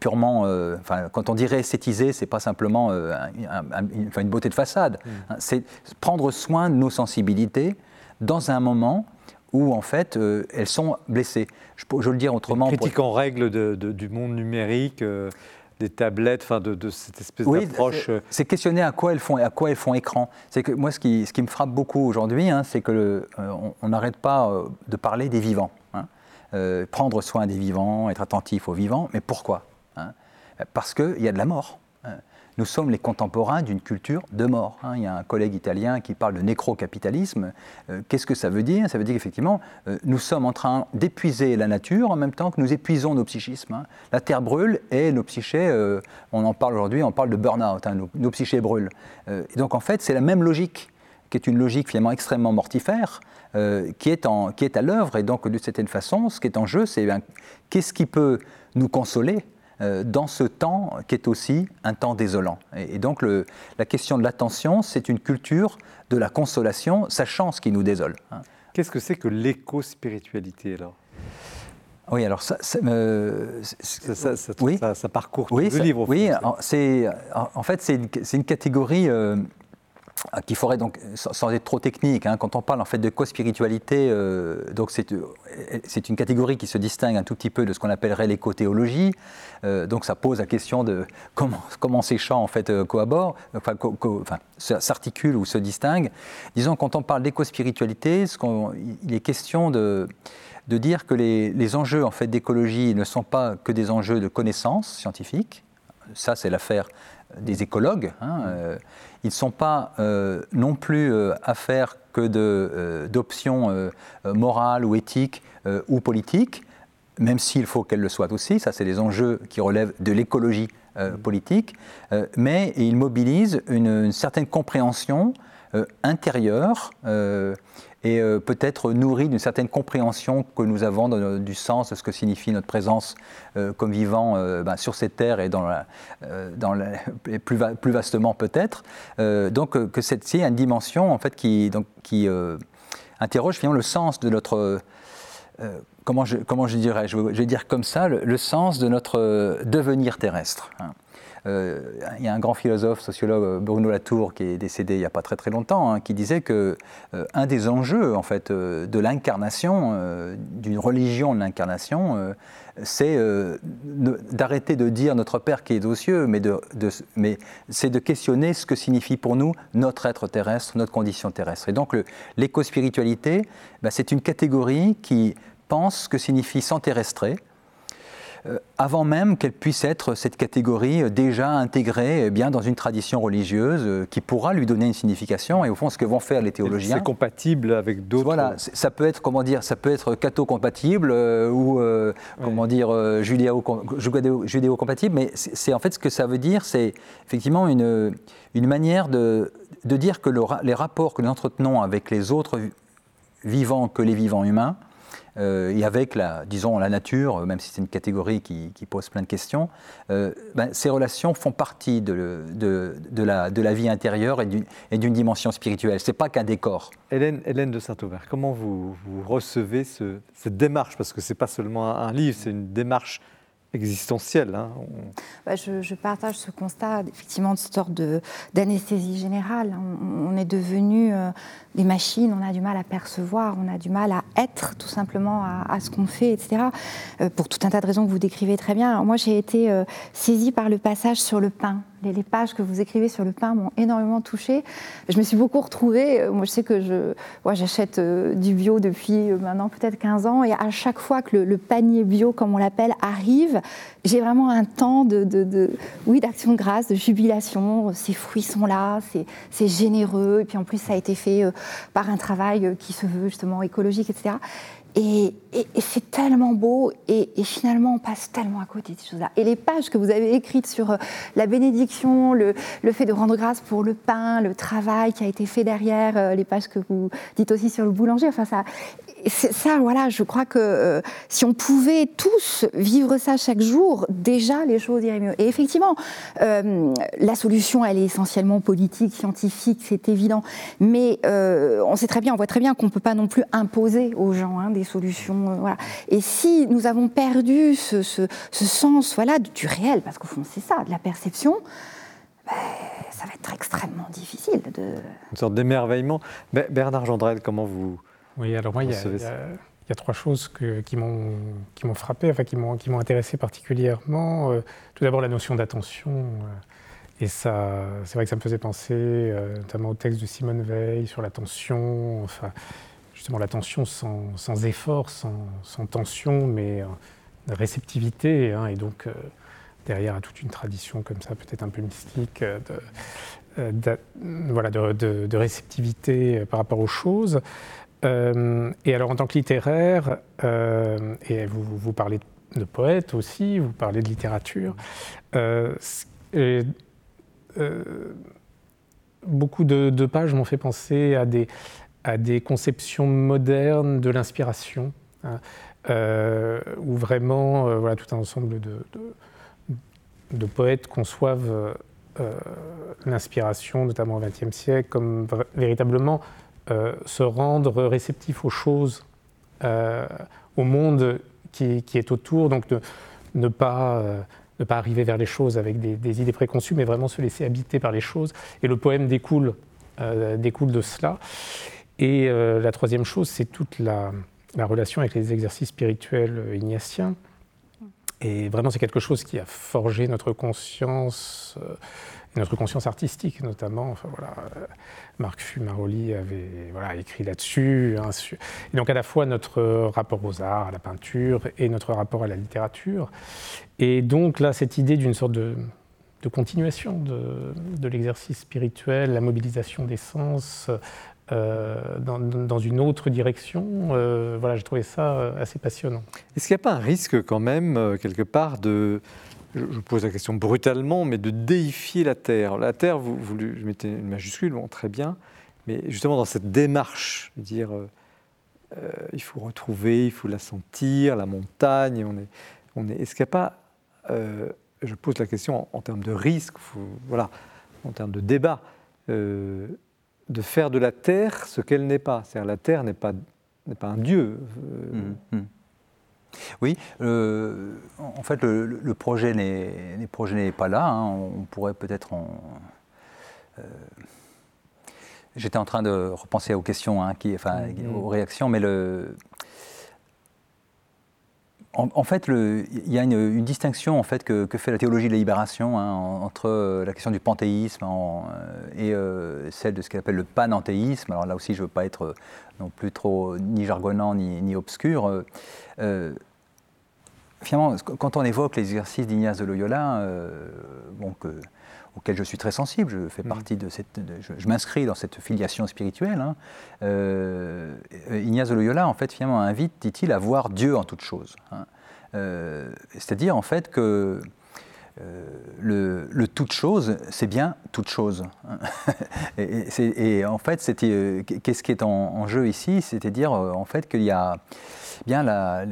purement. enfin, quand on dit réesthétiser, c'est pas simplement une beauté de façade. Mmh. Hein, c'est prendre soin de nos sensibilités dans un moment où en fait euh, elles sont blessées. Je, veux le dire autrement. Une critique en règle du monde numérique. euh, des tablettes, enfin de, cette espèce oui, d'approche. Euh. C'est questionner à quoi elles font, à quoi elles font écran. C'est que moi, ce qui, ce qui me frappe beaucoup aujourd'hui, hein, c'est que euh, on n'arrête pas de parler des vivants. Hein. prendre soin des vivants, être attentif aux vivants, mais pourquoi hein? Parce qu'il y a de la mort nous sommes les contemporains d'une culture de mort. Hein. Il y a un collègue italien qui parle de nécro-capitalisme. Euh, qu'est-ce que ça veut dire? Ça veut dire qu'effectivement, euh, nous sommes en train d'épuiser la nature en même temps que nous épuisons nos psychismes. Hein. La terre brûle et nos psychés, euh, on en parle aujourd'hui, on parle de burn-out, hein, nos, psychés brûlent. et donc en fait, c'est la même logique qui est une logique finalement extrêmement mortifère, qui, est en, qui est à l'œuvre. Et donc, de certaine façon, ce qui est en jeu, c'est ben, qu'est-ce qui peut nous consoler dans ce temps qui est aussi un temps désolant. Et, donc la question de l'attention, c'est une culture de la consolation, sachant ce qui nous désole. Hein. Qu'est-ce que c'est que l'éco-spiritualité alors? Oui, alors ça, euh, ça, parcourt tout le livre. Oui, c'est en fait c'est une, une, catégorie euh, qu'il faudrait donc, sans être trop technique, hein, quand on parle en fait de co-spiritualité, euh, donc euh, c'est une catégorie qui se distingue un tout petit peu de ce qu'on appellerait l'éco-théologie. Euh, donc ça pose la question de comment, ces champs en fait enfin, s'articulent ou se distinguent. Disons quand on parle d'éco-spiritualité, il est question de dire que les, enjeux en fait d'écologie ne sont pas que des enjeux de connaissances scientifiques. Ça, c'est l'affaire des écologues. Hein, ils ne sont pas euh, non plus euh, affaires que d'options morales ou éthiques ou politiques, même s'il faut qu'elles le soient aussi. Ça, c'est des enjeux qui relèvent de l'écologie politique. mais ils mobilisent une certaine compréhension intérieure et euh, peut-être nourri d'une certaine compréhension que nous avons du sens de ce que signifie notre présence euh, comme vivant euh, ben, sur cette terre et dans dans plus, plus, vastement peut-être. donc que cette une dimension en fait qui, donc, qui interroge finalement le sens de notre comment comment je dirais, je vais dire comme ça, le, sens de notre devenir terrestre. Hein. Euh, il y a un grand philosophe, sociologue, Bruno Latour, qui est décédé il n'y a pas très très longtemps, hein, qui disait que euh, un des enjeux en fait euh, de l'incarnation, d'une religion de l'incarnation, c'est d'arrêter de dire notre Père qui est aux cieux, mais, c'est de questionner ce que signifie pour nous notre être terrestre, notre condition terrestre. Et donc l'éco-spiritualité, bah, c'est une catégorie qui pense ce que signifie s'enterrestrer, euh, avant même qu'elle puisse être cette catégorie euh, déjà intégrée eh bien dans une tradition religieuse euh, qui pourra lui donner une signification et au fond ce que vont faire les théologiens. C'est compatible avec d'autres. Voilà, ça peut être comment dire, ça peut être catho-compatible ou comment dire judéo-compatible, mais c'est en fait ce que ça veut dire, c'est effectivement une, une manière de, de dire que les rapports que nous entretenons avec les autres vivants que les vivants humains euh, et avec la, disons, la nature, même si c'est une catégorie qui, pose plein de questions, euh, ben, ces relations font partie de, la, vie intérieure et d'une dimension spirituelle. Ce n'est pas qu'un décor. Hélène, Hélène de Saint-Aubert, comment vous, vous recevez cette démarche? Parce que ce n'est pas seulement un livre, c'est une démarche existentielle. Hein. Bah, je, partage ce constat, effectivement, de sorte d'anesthésie générale. On, est devenu euh, des machines, on a du mal à percevoir, on a du mal à être tout simplement à, ce qu'on fait, etc. Euh, pour tout un tas de raisons que vous décrivez très bien. moi, j'ai été euh, saisie par le passage sur le pain les, pages que vous écrivez sur le pain m'ont énormément touchée. Je me suis beaucoup retrouvée. Euh, moi, je sais que je, j'achète euh, du bio depuis euh, maintenant peut-être 15 ans. Et à chaque fois que le, panier bio, comme on l'appelle, arrive, j'ai vraiment un temps de, oui, d'action de grâce, de jubilation. Ces fruits sont là, c'est, généreux. Et puis en plus, ça a été fait par un travail qui se veut justement écologique, etc. Et, c'est tellement beau, et, finalement, on passe tellement à côté de ces choses-là. Et les pages que vous avez écrites sur euh, la bénédiction, le, fait de rendre grâce pour le pain, le travail qui a été fait derrière, euh, les pages que vous dites aussi sur le boulanger, enfin, ça, ça, voilà, je crois que euh, si on pouvait tous vivre ça chaque jour, déjà les choses iraient mieux. Et effectivement, la solution, elle est essentiellement politique, scientifique, c'est évident. Mais on sait très bien, on voit très bien qu'on ne peut pas non plus imposer aux gens hein, des solutions. voilà. Et si nous avons perdu ce, sens voilà, du réel, parce qu'au fond c'est ça, de la perception, ben, ça va être extrêmement difficile. De... Une sorte d'émerveillement. Bernard Gendrel, comment vous oui, alors moi, il y, a, trois choses qui m'ont frappé, enfin, qui m'ont intéressé particulièrement. Euh, tout d'abord, la notion d'attention. Euh, et ça, c'est vrai que ça me faisait penser euh, notamment au texte de Simone Veil sur l'attention, enfin, justement l'attention sans, sans, effort, sans, tension, mais réceptivité. Hein, et donc, derrière, à toute une tradition comme ça, peut-être un peu mystique, de, voilà, de, réceptivité par rapport aux choses. Euh, et alors en tant que littéraire, euh, et vous, parlez de poète aussi, vous parlez de littérature, euh, beaucoup de, pages m'ont fait penser à des, à des conceptions modernes de l'inspiration, hein, où vraiment voilà, tout un ensemble de, poètes conçoivent l'inspiration, notamment au XXe siècle, comme véritablement euh, se rendre réceptif aux choses, euh, au monde qui, est autour, donc ne, pas, euh, ne pas arriver vers les choses avec des, idées préconçues, mais vraiment se laisser habiter par les choses. Et le poème découle, découle de cela. Et la troisième chose, c'est toute la, la, relation avec les exercices spirituels ignatiens. Et vraiment, c'est quelque chose qui a forgé notre conscience notre conscience artistique notamment. Enfin, voilà, euh, Marc Fumaroli avait voilà, écrit là-dessus. Hein, et donc à la fois notre rapport aux arts, à la peinture, et notre rapport à la littérature. Et donc là, cette idée d'une sorte de, continuation de, l'exercice spirituel, la mobilisation des sens, euh, dans, une autre direction. Euh, voilà, j'ai trouvé ça assez passionnant. Est-ce qu'il n'y a pas un risque quand même, quelque part, de, je vous pose la question brutalement, mais de déifier la Terre? La Terre, vous, vous mettez une majuscule, bon, très bien, mais justement dans cette démarche, dire euh, euh, il faut retrouver, il faut la sentir, la montagne, on est, on est, est-ce qu'il n'y a pas, euh, je pose la question en, termes de risque, voilà, en termes de débat, de faire de la Terre ce qu'elle n'est pas. C'est-à-dire la Terre n'est pas, n'est pas un Dieu. Mmh, mmh. Oui, euh, en fait, le, projet n'est pas là. Hein. On pourrait peut-être en. Euh, j'étais en train de repenser aux questions, hein, qui, enfin, mm-hmm. aux réactions, mais le. En, fait, il y a une, distinction en fait, que, fait la théologie de la libération hein, entre la question du panthéisme et euh, celle de ce qu'elle appelle le panenthéisme. Alors là aussi, je ne veux pas être non plus trop ni jargonnant ni, obscur finalement, quand on évoque les exercices d'Ignace de Loyola, euh, bon, auxquels je suis très sensible, je fais mm. partie de cette, je, m'inscris dans cette filiation spirituelle. Hein, euh, Ignace de Loyola, en fait, finalement, invite, dit-il, à voir Dieu en toute chose. Hein. Euh, c'est-à-dire, en fait, que le, le, toute chose, c'est bien toute chose. Hein. et, en fait, qu'est-ce qui est en, en jeu ici C'est-à-dire, en fait, qu'il y a bien la,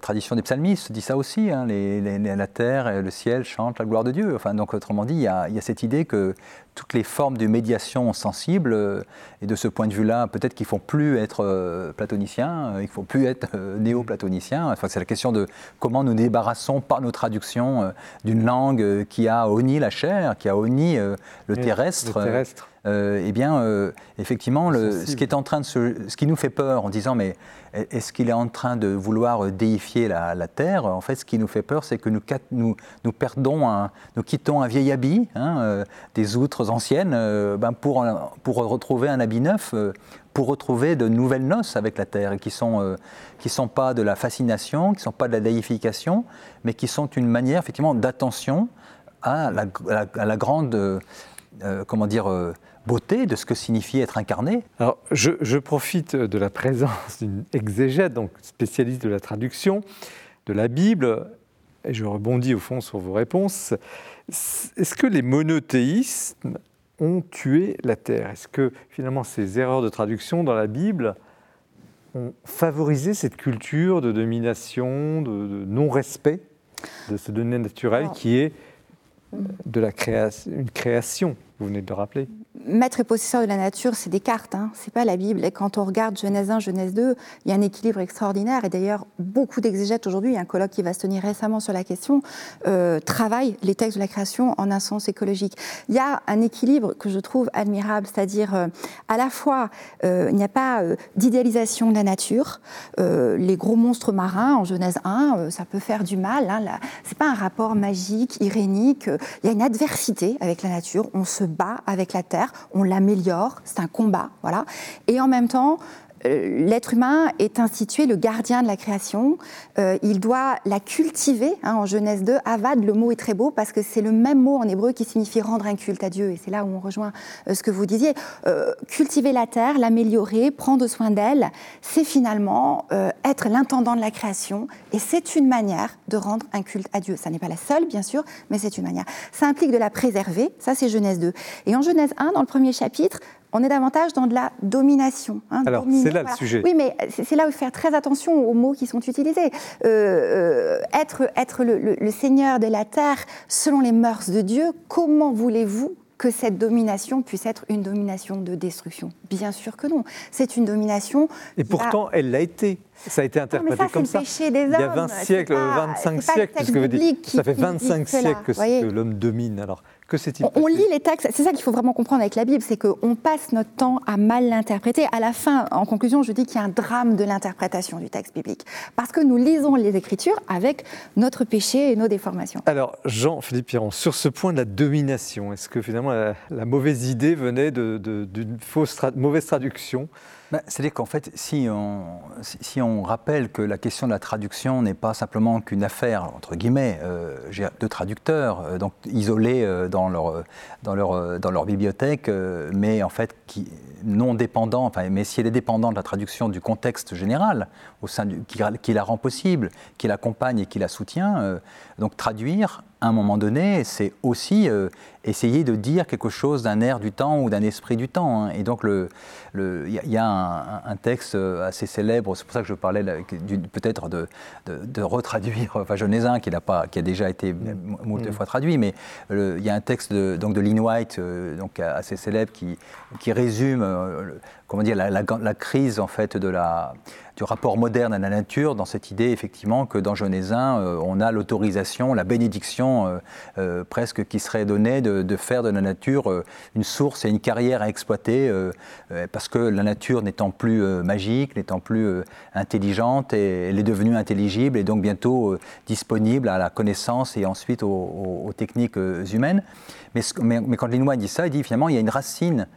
tradition des psalmistes dit ça aussi, hein, la terre et le ciel chantent la gloire de Dieu. Enfin, donc autrement dit, il y, a, cette idée que toutes les formes de médiation sensibles, euh, et de ce point de vue-là, peut-être qu'il ne faut plus être euh, platonicien, euh, il ne faut plus être néo-platonicien. Enfin, c'est la question de comment nous débarrassons par nos traductions d'une langue qui a honni la chair, qui a honni le terrestre. Le terrestre. Eh bien, effectivement, le, ce qui est en train de ce qui nous fait peur en disant mais est-ce qu'il est en train de vouloir déifier la, terre? En fait, ce qui nous fait peur, c'est que nous, nous, nous, perdons, un, nous quittons un vieil habit, hein, euh, des outres anciennes, euh, ben pour, pour retrouver un habit neuf, euh, pour retrouver de nouvelles noces avec la terre, qui ne sont, qui sont pas de la fascination, qui ne sont pas de la déification, mais qui sont une manière effectivement d'attention à la, à la, grande, comment dire, beauté de ce que signifie être incarné. Alors, je, profite de la présence d'une exégète, donc spécialiste de la traduction de la Bible, et je rebondis au fond sur vos réponses. Est-ce que les monothéistes ont tué la terre? Est-ce que finalement ces erreurs de traduction dans la Bible ont favorisé cette culture de domination, de, non-respect de ce donné naturel qui est de la création, une création, vous venez de le rappeler? Maître et possesseur de la nature, c'est Descartes, hein, c'est pas la Bible. Et quand on regarde Genèse 1, Genèse 2, il y a un équilibre extraordinaire. Et d'ailleurs, beaucoup d'exégètes aujourd'hui, il y a un colloque qui va se tenir récemment sur la question, euh, travaillent les textes de la création en un sens écologique. Il y a un équilibre que je trouve admirable, c'est-à-dire euh, à la fois, euh, il n'y a pas euh, d'idéalisation de la nature. les gros monstres marins en Genèse 1, ça peut faire du mal. Hein, c'est pas un rapport magique, irénique. Il y a une adversité avec la nature. On se bat avec la terre on l'améliore, c'est un combat, voilà. Et en même temps, l'être humain est institué le gardien de la création. Euh, il doit la cultiver. Hein, en Genèse 2, avad, le mot est très beau parce que c'est le même mot en hébreu qui signifie rendre un culte à Dieu. Et c'est là où on rejoint euh, ce que vous disiez. cultiver la terre, l'améliorer, prendre soin d'elle, c'est finalement être l'intendant de la création. Et c'est une manière de rendre un culte à Dieu. Ça n'est pas la seule, bien sûr, mais c'est une manière. Ça implique de la préserver. Ça, c'est Genèse 2. Et en Genèse 1, dans le premier chapitre, on est davantage dans de la domination. Hein, Alors, c'est là le sujet. Oui, mais c'est là où il faut faire très attention aux mots qui sont utilisés. Euh, euh, être être le, le seigneur de la terre selon les mœurs de Dieu, comment voulez-vous que cette domination puisse être une domination de destruction? Bien sûr que non. C'est une domination. Et pourtant, elle l'a été. Ça a été interprété ça, comme ça. Péché des hommes. Il y a 20 siècles, 25 siècles, puisque vous dites, ça fait 25 siècles que, que l'homme domine. Alors, que s'est-il On lit les textes, c'est ça qu'il faut vraiment comprendre avec la Bible, c'est qu'on passe notre temps à mal l'interpréter. À la fin, en conclusion, je dis qu'il y a un drame de l'interprétation du texte biblique. Parce que nous lisons les Écritures avec notre péché et nos déformations. Alors, Jean-Philippe Piron, sur ce point de la domination, est-ce que finalement la, mauvaise idée venait d'une fausse mauvaise traduction bah, c'est-à-dire qu'en fait, si on, rappelle que la question de la traduction n'est pas simplement qu'une affaire, entre guillemets, euh, de traducteurs, euh, donc isolés euh, dans, leur, bibliothèque, mais en fait non dépendant, enfin, mais si elle est dépendante de la traduction du contexte général, au sein du, qui, la rend possible, qui l'accompagne et qui la soutient, donc traduire, à un moment donné, c'est aussi essayer de dire quelque chose d'un air du temps ou d'un esprit du temps. Hein. Et donc, il y, y, a un, texte euh, assez célèbre, c'est pour ça que je parlais peut-être de, de, retraduire, enfin, Genèse qui, pas, qui a déjà été moult mm. fois traduit, mais il y a un texte de, donc de Lynn White, euh, donc assez célèbre, qui, qui résume comment dire, la, la, crise en fait de la, du rapport moderne à la nature, dans cette idée effectivement que dans Genèse 1, euh, on a l'autorisation, la bénédiction euh, euh, presque qui serait donnée de, faire de la nature une source et une carrière à exploiter, parce que la nature n'étant plus magique, n'étant plus intelligente, et, elle est devenue intelligible et donc bientôt disponible à la connaissance et ensuite aux, techniques humaines. Mais, mais, quand Linois dit ça, il dit finalement il y a une racine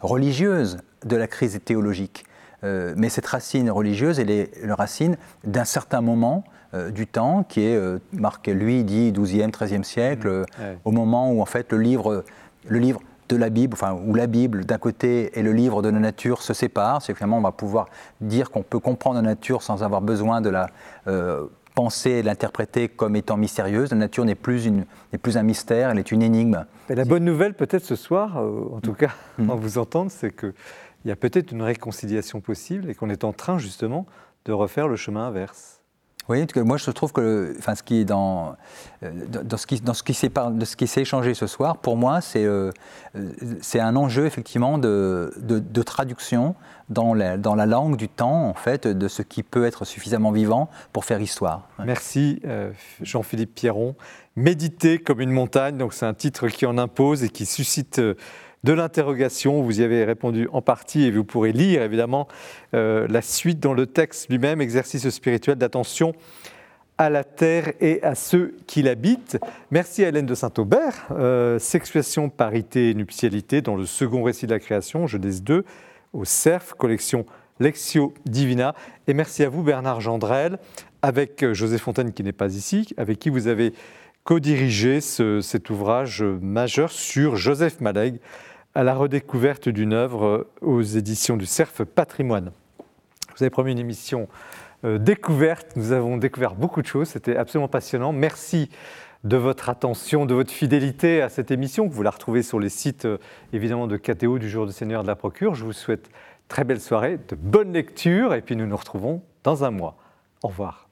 religieuse de la crise théologique. Euh, mais cette racine religieuse, elle est la racine d'un certain moment euh, du temps qui est euh, marqué, lui, dit 12e, 13e siècle, mmh. au moment où en fait le livre, le livre de la Bible, enfin, où la Bible d'un côté et le livre de la nature se séparent, c'est finalement on va pouvoir dire qu'on peut comprendre la nature sans avoir besoin de la penser et l'interpréter comme étant mystérieuse. La nature n'est plus, une, plus un mystère, elle est une énigme. Et la bonne nouvelle peut-être ce soir, en tout mmh. cas, mmh. en vous entendre, c'est que il y a peut-être une réconciliation possible et qu'on est en train justement de refaire le chemin inverse. Oui, moi je trouve que enfin, ce qui est dans, euh, dans ce qui, dans ce qui s'est échangé ce soir, pour moi, c'est euh, un enjeu effectivement de, de, traduction dans la, dans la, langue du temps, en fait, de ce qui peut être suffisamment vivant pour faire histoire. Merci euh, Jean-Philippe Pierron. Méditer comme une montagne, donc c'est un titre qui en impose et qui suscite de l'interrogation. Vous y avez répondu en partie et vous pourrez lire évidemment euh, la suite dans le texte lui-même, exercice spirituel d'attention à la terre et à ceux qui l'habitent. Merci à Hélène de Saint-Aubert. Euh, sexuation, parité et nuptialité dans le second récit de la création, Genèse 2, au CERF, collection Lexio Divina. Et merci à vous Bernard Gendrel, avec José Fontaine qui n'est pas ici, avec qui vous avez co-dirigé cet ouvrage majeur sur Joseph Maleg à la redécouverte d'une œuvre aux éditions du Cerf Patrimoine. Vous avez promis une émission euh, découverte. Nous avons découvert beaucoup de choses. C'était absolument passionnant. Merci de votre attention, de votre fidélité à cette émission. Vous la retrouvez sur les sites euh, évidemment de KTO du jour du Seigneur de la Procure. Je vous souhaite très belle soirée, de bonnes lectures et puis nous nous retrouvons dans un mois. Au revoir.